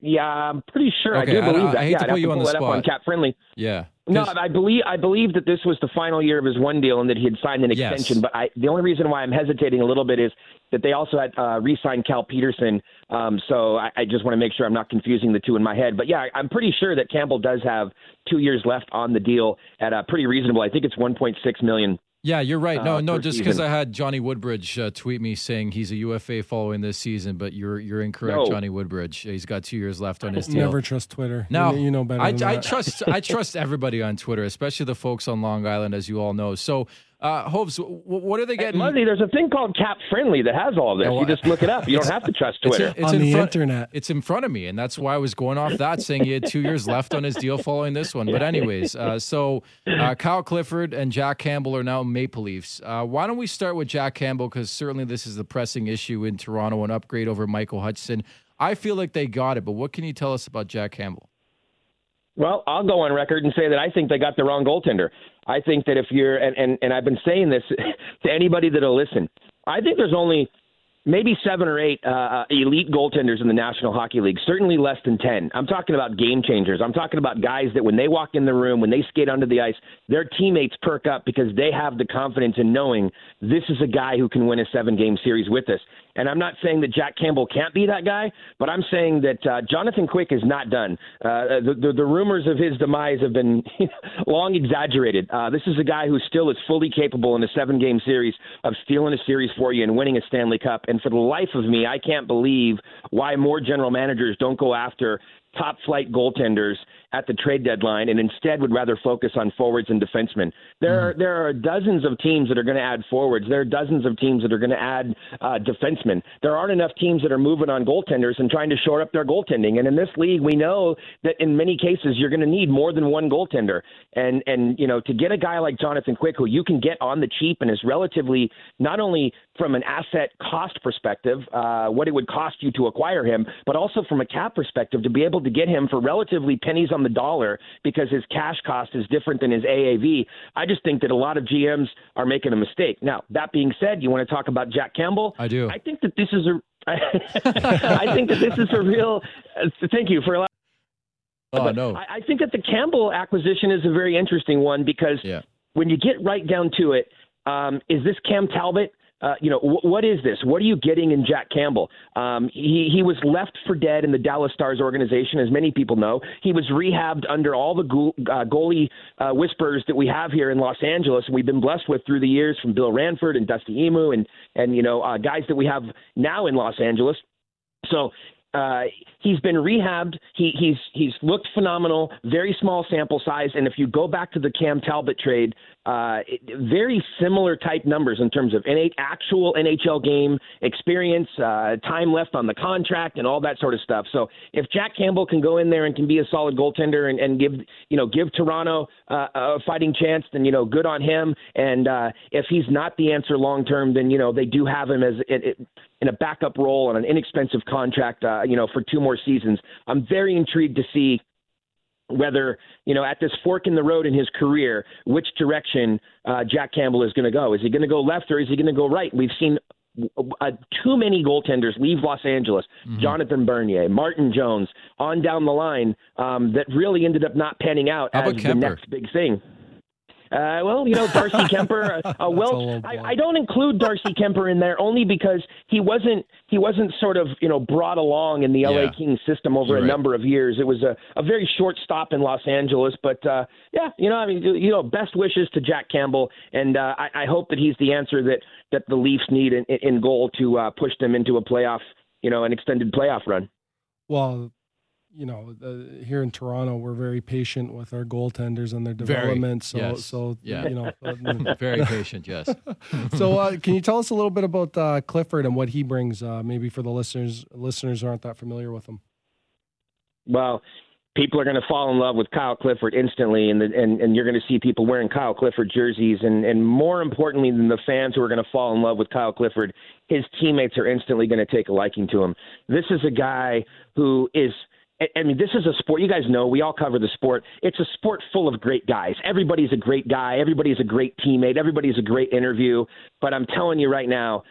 Yeah, I'm pretty sure. Okay, I do believe I, that. I hate yeah, to put you on the spot. on Cap Friendly. Yeah. No, I believe I believe that this was the final year of his one deal and that he had signed an extension. Yes. But I, the only reason why I'm hesitating a little bit is that they also had uh, re-signed Cal Petersen. Um, so I, I just want to make sure I'm not confusing the two in my head. But yeah, I'm pretty sure that Campbell does have two years left on the deal at a pretty reasonable. I think it's 1.6 million yeah, you're right. No, uh, no, just because I had Johnny Woodbridge uh, tweet me saying he's a UFA following this season, but you're you're incorrect, no. Johnny Woodbridge. He's got two years left on his deal. Never trust Twitter. No, you, you know better. I, I trust I trust everybody on Twitter, especially the folks on Long Island, as you all know. So uh, Hobbs, what are they getting? Hey, Muzzy, there's a thing called Cap Friendly that has all this. you just look it up. You don't have to trust Twitter. It's, it's on the front, internet. It's in front of me, and that's why I was going off that, saying he had two years left on his deal following this one. But anyways, uh, so uh, Kyle Clifford and Jack Campbell are now Maple Leafs. Uh, why don't we start with Jack Campbell because certainly this is the pressing issue in Toronto, an upgrade over Michael Hutchinson. I feel like they got it, but what can you tell us about Jack Campbell? Well, I'll go on record and say that I think they got the wrong goaltender. I think that if you're and, and, and I've been saying this (laughs) to anybody that'll listen, I think there's only maybe seven or eight uh, elite goaltenders in the National Hockey League. Certainly less than ten. I'm talking about game changers. I'm talking about guys that when they walk in the room, when they skate under the ice, their teammates perk up because they have the confidence in knowing this is a guy who can win a seven game series with us. And I'm not saying that Jack Campbell can't be that guy, but I'm saying that uh, Jonathan Quick is not done. Uh, the, the, the rumors of his demise have been (laughs) long exaggerated. Uh, this is a guy who still is fully capable in a seven game series of stealing a series for you and winning a Stanley Cup. And for the life of me, I can't believe why more general managers don't go after top flight goaltenders at the trade deadline and instead would rather focus on forwards and defensemen. There mm. are there are dozens of teams that are going to add forwards. There are dozens of teams that are going to add uh, defensemen. There aren't enough teams that are moving on goaltenders and trying to shore up their goaltending. And in this league, we know that in many cases you're going to need more than one goaltender. And and you know to get a guy like Jonathan Quick who you can get on the cheap and is relatively not only from an asset cost perspective, uh, what it would cost you to acquire him, but also from a cap perspective to be able to get him for relatively pennies on the dollar because his cash cost is different than his AAV. I just think that a lot of GMs are making a mistake. Now, that being said, you want to talk about Jack Campbell? I do. I think that this is a. (laughs) I think that this is a real. Uh, thank you for allowing. Oh but no! I, I think that the Campbell acquisition is a very interesting one because yeah. when you get right down to it, um, is this Cam Talbot? Uh, you know, wh- what is this? What are you getting in Jack Campbell? Um, he, he was left for dead in the Dallas Stars organization, as many people know. He was rehabbed under all the go- uh, goalie uh, whispers that we have here in Los Angeles. We've been blessed with through the years from Bill Ranford and Dusty Imoo and, and you know, uh, guys that we have now in Los Angeles. So uh, he's been rehabbed. He, he's he's looked phenomenal. Very small sample size, and if you go back to the Cam Talbot trade, uh, very similar type numbers in terms of NH, actual NHL game experience, uh, time left on the contract, and all that sort of stuff. So if Jack Campbell can go in there and can be a solid goaltender and, and give you know give Toronto uh, a fighting chance, then you know good on him. And uh, if he's not the answer long term, then you know they do have him as it, it, in a backup role on an inexpensive contract, uh, you know, for two more seasons. I'm very intrigued to see whether you know at this fork in the road in his career, which direction uh, Jack Campbell is going to go. Is he going to go left or is he going to go right? We've seen uh, too many goaltenders leave Los Angeles. Mm-hmm. Jonathan Bernier, Martin Jones, on down the line um, that really ended up not panning out How as the next big thing. Uh, well, you know, Darcy (laughs) Kuemper. Uh, uh, well, I, I don't include Darcy Kuemper in there only because he wasn't he wasn't sort of you know brought along in the LA yeah. Kings system over You're a right. number of years. It was a, a very short stop in Los Angeles, but uh, yeah, you know, I mean, you know, best wishes to Jack Campbell, and uh, I, I hope that he's the answer that that the Leafs need in, in goal to uh, push them into a playoff, you know, an extended playoff run. Well, you know, uh, here in Toronto, we're very patient with our goaltenders and their development. Very, so, yes. so yeah. you know, (laughs) very patient. Yes. (laughs) so, uh, can you tell us a little bit about uh, Clifford and what he brings? Uh, maybe for the listeners, listeners aren't that familiar with him. Well, people are going to fall in love with Kyle Clifford instantly, and the, and and you're going to see people wearing Kyle Clifford jerseys, and and more importantly than the fans who are going to fall in love with Kyle Clifford, his teammates are instantly going to take a liking to him. This is a guy who is I mean, this is a sport. You guys know we all cover the sport. It's a sport full of great guys. Everybody's a great guy. Everybody's a great teammate. Everybody's a great interview. But I'm telling you right now,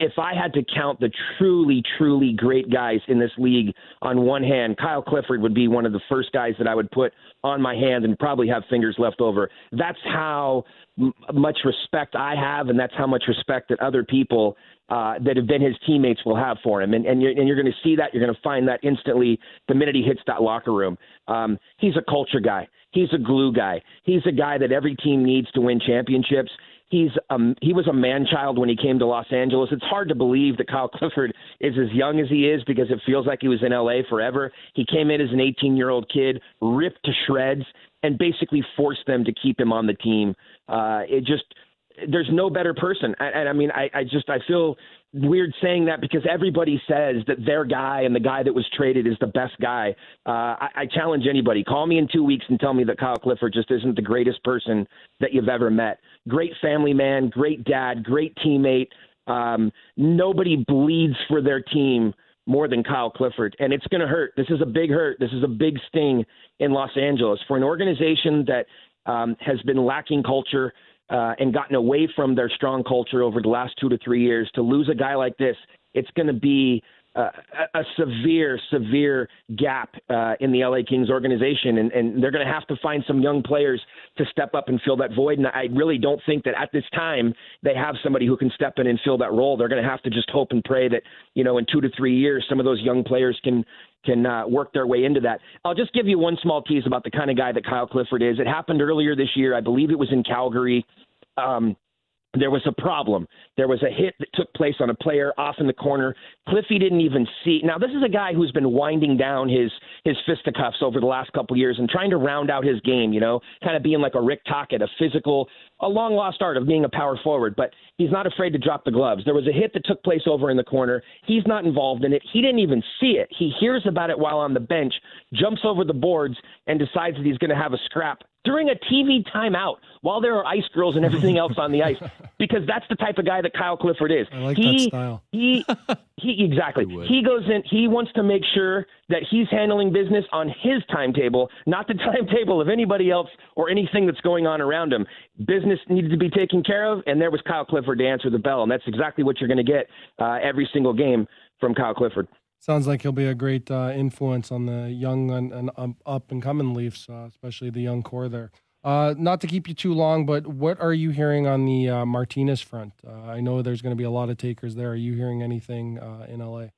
if I had to count the truly, truly great guys in this league on one hand, Kyle Clifford would be one of the first guys that I would put on my hand and probably have fingers left over. That's how m- much respect I have, and that's how much respect that other people uh, that have been his teammates will have for him. And, and you're, and you're going to see that. You're going to find that instantly the minute he hits that locker room. Um, he's a culture guy. He's a glue guy. He's a guy that every team needs to win championships. He's um, he was a man child when he came to Los Angeles. It's hard to believe that Kyle Clifford is as young as he is because it feels like he was in LA forever. He came in as an 18 year old kid, ripped to shreds, and basically forced them to keep him on the team. Uh, it just there's no better person. And, and I mean, I, I just I feel weird saying that because everybody says that their guy and the guy that was traded is the best guy. Uh, I, I challenge anybody. Call me in two weeks and tell me that Kyle Clifford just isn't the greatest person that you've ever met. Great family man, great dad, great teammate. Um, nobody bleeds for their team more than Kyle Clifford, and it's going to hurt. This is a big hurt. This is a big sting in Los Angeles for an organization that um, has been lacking culture uh, and gotten away from their strong culture over the last two to three years, to lose a guy like this, it's going to be uh, a severe, severe gap uh, in the LA Kings organization, and, and they're going to have to find some young players to step up and fill that void. And I really don't think that at this time they have somebody who can step in and fill that role. They're going to have to just hope and pray that you know in two to three years some of those young players can can uh, work their way into that. I'll just give you one small tease about the kind of guy that Kyle Clifford is. It happened earlier this year. I believe it was in Calgary. Um, there was a problem. There was a hit that took place on a player off in the corner. Cliffy didn't even see. Now, this is a guy who's been winding down his his fisticuffs over the last couple years and trying to round out his game. You know, kind of being like a Rick Tocchet, a physical, a long lost art of being a power forward. But he's not afraid to drop the gloves. There was a hit that took place over in the corner. He's not involved in it. He didn't even see it. He hears about it while on the bench, jumps over the boards, and decides that he's going to have a scrap during a TV timeout while there are ice girls and everything else on the ice (laughs) because that's the type of guy that Kyle Clifford is. I like he, that style. He, he (laughs) exactly. He goes in. He wants to make sure that he's handling business on his timetable, not the (laughs) timetable of anybody else or anything that's going on around him. Business needed to be taken care of, and there was Kyle Clifford to answer the bell, and that's exactly what you're going to get uh, every single game from Kyle Clifford. Sounds like he'll be a great uh, influence on the young and, and um, up and coming Leafs, uh, especially the young core there. Uh, not to keep you too long, but what are you hearing on the uh, Martinez front? Uh, I know there's going to be a lot of takers there. Are you hearing anything in LA?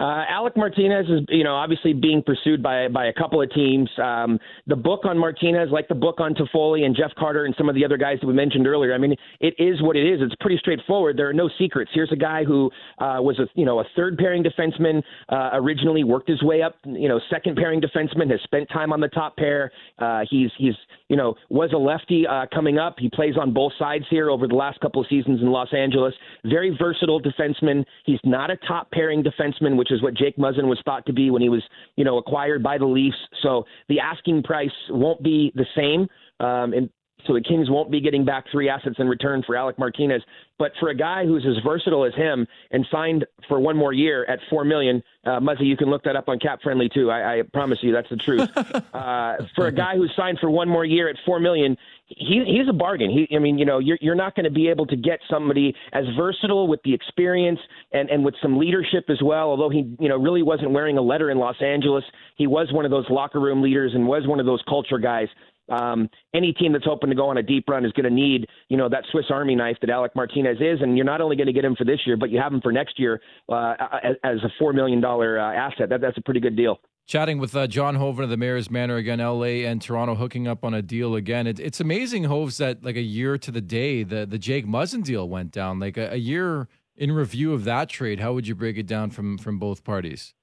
Uh, Alec Martinez is, you know, obviously being pursued by by a couple of teams. Um, the book on Martinez, like the book on Toffoli and Jeff Carter and some of the other guys that we mentioned earlier, I mean, it is what it is. It's pretty straightforward. There are no secrets. Here's a guy who uh, was a, you know, a third pairing defenseman uh, originally, worked his way up, you know, second pairing defenseman, has spent time on the top pair. Uh, he's he's you know was a lefty uh, coming up. He plays on both sides here over the last couple of seasons in Los Angeles. Very versatile defenseman. He's not a top pairing defenseman, which is what Jake Muzzin was thought to be when he was, you know, acquired by the Leafs. So the asking price won't be the same. Um, and so the Kings won't be getting back three assets in return for Alec Martinez. But for a guy who's as versatile as him and signed for one more year at four million, uh, Muzzy, you can look that up on Cap Friendly too. I, I promise you that's the truth. (laughs) uh, for a guy who's signed for one more year at four million, he, he's a bargain. He, I mean, you know, you're, you're not going to be able to get somebody as versatile with the experience and, and with some leadership as well. Although he, you know, really wasn't wearing a letter in Los Angeles, he was one of those locker room leaders and was one of those culture guys. Um, any team that's hoping to go on a deep run is going to need, you know, that Swiss Army knife that Alec Martinez is, and you're not only going to get him for this year, but you have him for next year uh, as, a four million dollar uh, asset. That, that's a pretty good deal. Chatting with uh, John Hoven of the Mayor's Manor again, LA and Toronto hooking up on a deal again. It, it's amazing, Hoves, that like a year to the day, the, the Jake Muzzin deal went down. Like a, a year in review of that trade, how would you break it down from from both parties?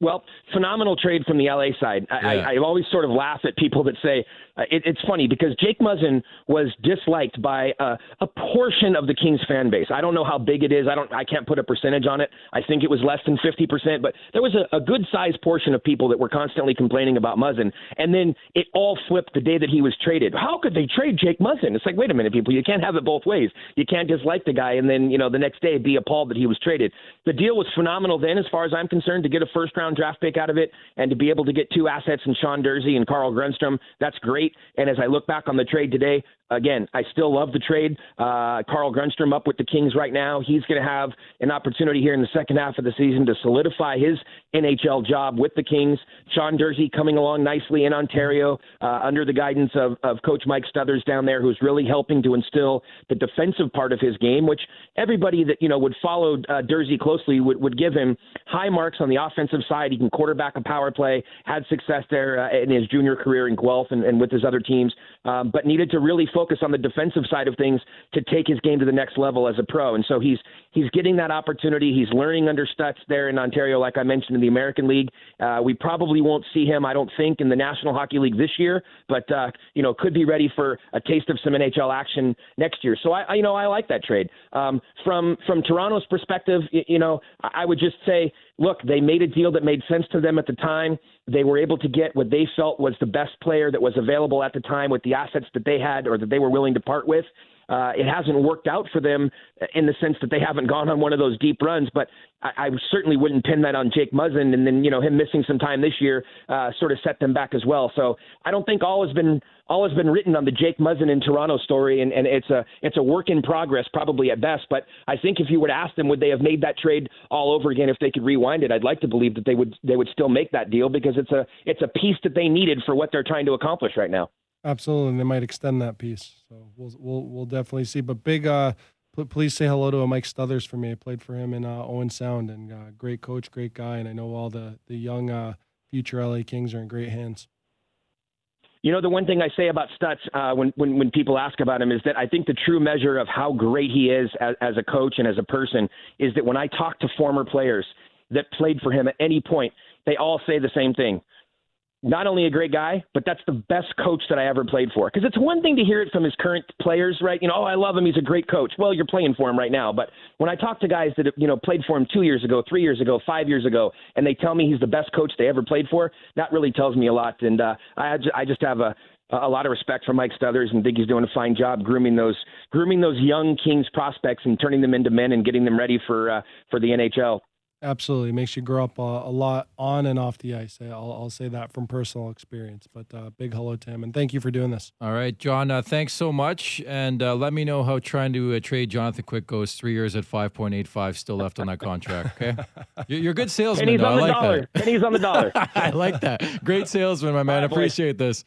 Well, phenomenal trade from the LA side. I, yeah. I, I always sort of laugh at people that say uh, it, it's funny because Jake Muzzin was disliked by uh, a portion of the Kings fan base. I don't know how big it is. I don't. I can't put a percentage on it. I think it was less than fifty percent, but there was a, a good sized portion of people that were constantly complaining about Muzzin. And then it all flipped the day that he was traded. How could they trade Jake Muzzin? It's like, wait a minute, people. You can't have it both ways. You can't dislike the guy and then you know the next day be appalled that he was traded. The deal was phenomenal then, as far as I'm concerned, to get a first round draft pick out of it and to be able to get two assets in Sean Durzi and Carl Grundstrom, that's great. And as I look back on the trade today, again, I still love the trade. Uh, Carl Grundstrom up with the Kings right now. He's going to have an opportunity here in the second half of the season to solidify his NHL job with the Kings. Sean Durzi coming along nicely in Ontario uh, under the guidance of, of Coach Mike Stothers down there, who's really helping to instill the defensive part of his game, which everybody that you know would follow uh, Durzi closely would, would give him high marks on the offensive side. He can quarterback a power play, had success there uh, in his junior career in Guelph and, and with his other teams, um, but needed to really focus on the defensive side of things to take his game to the next level as a pro. And so he's he's getting that opportunity. He's learning under Stutz there in Ontario, like I mentioned in the American League. Uh, we probably won't see him, I don't think, in the National Hockey League this year, but uh, you know could be ready for a taste of some NHL action next year. So I, I you know I like that trade. Um, from from Toronto's perspective, you, you know I would just say look, they made a deal that made sense to them at the time. They were able to get what they felt was the best player that was available at the time with the assets that they had or that they were willing to part with. Uh, it hasn't worked out for them in the sense that they haven't gone on one of those deep runs, but I, I certainly wouldn't pin that on Jake Muzzin. And then, you know, him missing some time this year uh, sort of set them back as well. So I don't think all has been all has been written on the Jake Muzzin in Toronto story, and, and it's a it's a work in progress, probably at best. But I think if you to ask them, would they have made that trade all over again if they could rewind it? I'd like to believe that they would they would still make that deal because it's a it's a piece that they needed for what they're trying to accomplish right now. Absolutely, and they might extend that piece. So we'll we'll we'll definitely see. But big, uh, please say hello to Mike Stothers for me. I played for him in uh, Owen Sound, and uh, great coach, great guy, and I know all the the young uh, future LA Kings are in great hands. You know, the one thing I say about Stutz uh, when, when when people ask about him is that I think the true measure of how great he is as, as a coach and as a person is that when I talk to former players that played for him at any point, they all say the same thing not only a great guy, but that's the best coach that I ever played for. Because it's one thing to hear it from his current players, right? You know, oh, I love him. He's a great coach. Well, you're playing for him right now. But when I talk to guys that, you know, played for him two years ago, three years ago, five years ago, and they tell me he's the best coach they ever played for, that really tells me a lot. And uh, I, I just have a, a lot of respect for Mike Stothers and think he's doing a fine job grooming those grooming those young Kings prospects and turning them into men and getting them ready for uh, for the NHL. Absolutely, makes you grow up a, a, lot on and off the ice. I'll, I'll say that from personal experience. But uh, big hello to him, and thank you for doing this. All right, John. Uh, thanks so much, and uh, let me know how trying to uh, trade Jonathan Quick goes. Three years at five point eight five, still left on that contract. Okay, (laughs) you're, you're a good salesman. Pennies on the like dollar. That. Pennies on the dollar. (laughs) I like that. Great salesman, my man. Appreciate this.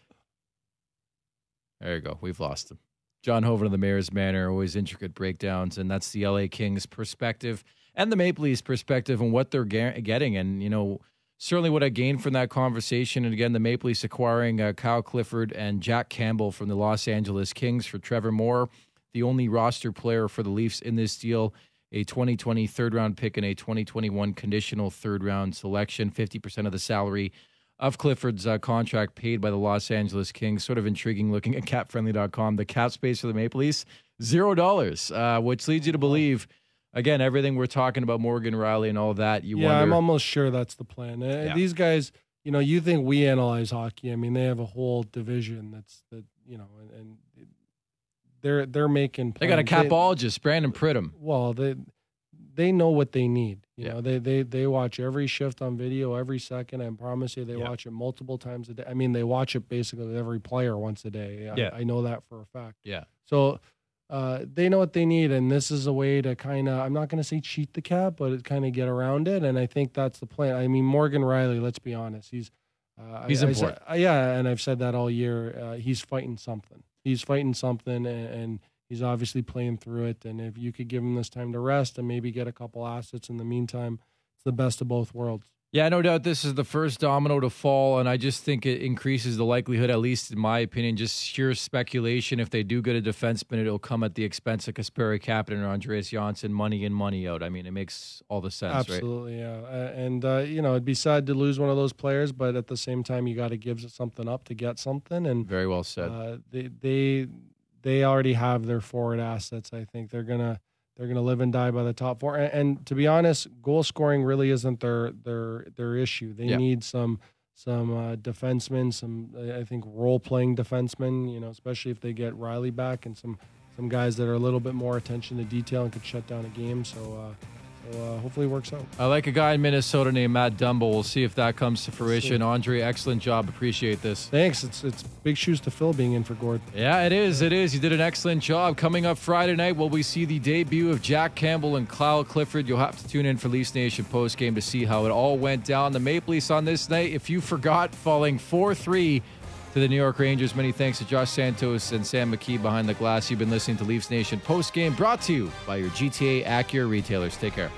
There you go. We've lost him. John Hoven of the Mayor's Manor, always intricate breakdowns, and that's the LA Kings perspective and the Maple Leafs perspective on what they're getting. And, you know, certainly what I gained from that conversation. And again, the Maple Leafs acquiring uh, Kyle Clifford and Jack Campbell from the Los Angeles Kings for Trevor Moore, the only roster player for the Leafs in this deal. A 2020 third round pick and a 2021 conditional third round selection, 50% of the salary of Clifford's uh, contract paid by the Los Angeles Kings. Sort of intriguing looking at (laughs) capfriendly.com. The cap space for the Maple Leafs, zero dollars, uh, which leads you to believe again, everything we're talking about Morgan Rielly and all that. You yeah, wonder, I'm almost sure that's the plan. Uh, yeah. These guys, you know, you think we analyze hockey? I mean, they have a whole division that's that you know, and, and they're they're making. Plans. They got a capologist, Brandon Pridham. Well, they they know what they need. You yeah. know, they they they watch every shift on video every second. I promise you, they yeah. watch it multiple times a day. I mean, they watch it basically every player once a day. I, yeah, I know that for a fact. Yeah. So uh, they know what they need, and this is a way to kind of, I'm not going to say cheat the cap, but kind of get around it. And I think that's the plan. I mean, Morgan Rielly, let's be honest, he's uh, he's I, important. I, yeah, and I've said that all year. Uh, he's fighting something. He's fighting something, and, and, he's obviously playing through it. And if you could give him this time to rest and maybe get a couple assets in the meantime, it's the best of both worlds. Yeah, no doubt this is the first domino to fall, and I just think it increases the likelihood, at least in my opinion, just sheer speculation. If they do get a defenseman, it'll come at the expense of Kasperi Kapanen or Andreas Johnsson, money in, money out. I mean, it makes all the sense, Absolutely, right? yeah. Uh, and, uh, you know, it'd be sad to lose one of those players, but at the same time, you got to give something up to get something. And Very well said. Uh, they, they, they already have their forward assets. I think they're going to – they're going to live and die by the top four. And, and, to be honest, goal scoring really isn't their their their issue. They yeah. need some some uh, defensemen, some I think role playing defensemen. You know, especially if they get Rielly back and some some guys that are a little bit more attention to detail and could shut down a game. So. Uh, uh, hopefully it works out. I like a guy in Minnesota named Matt Dumba. We'll see if that comes to fruition. Andre, excellent job. Appreciate this. Thanks. It's it's big shoes to fill being in for Gord. Yeah, it is. It is. You did an excellent job. Coming up Friday night, will we see the debut of Jack Campbell and Kyle Clifford? You'll have to tune in for Leafs Nation post game to see how it all went down. The Maple Leafs on this night, if you forgot, falling 4 3 to the New York Rangers. Many thanks to Josh Santos and Sam McKee behind the glass. You've been listening to Leafs Nation post game brought to you by your GTA Acura retailers. Take care.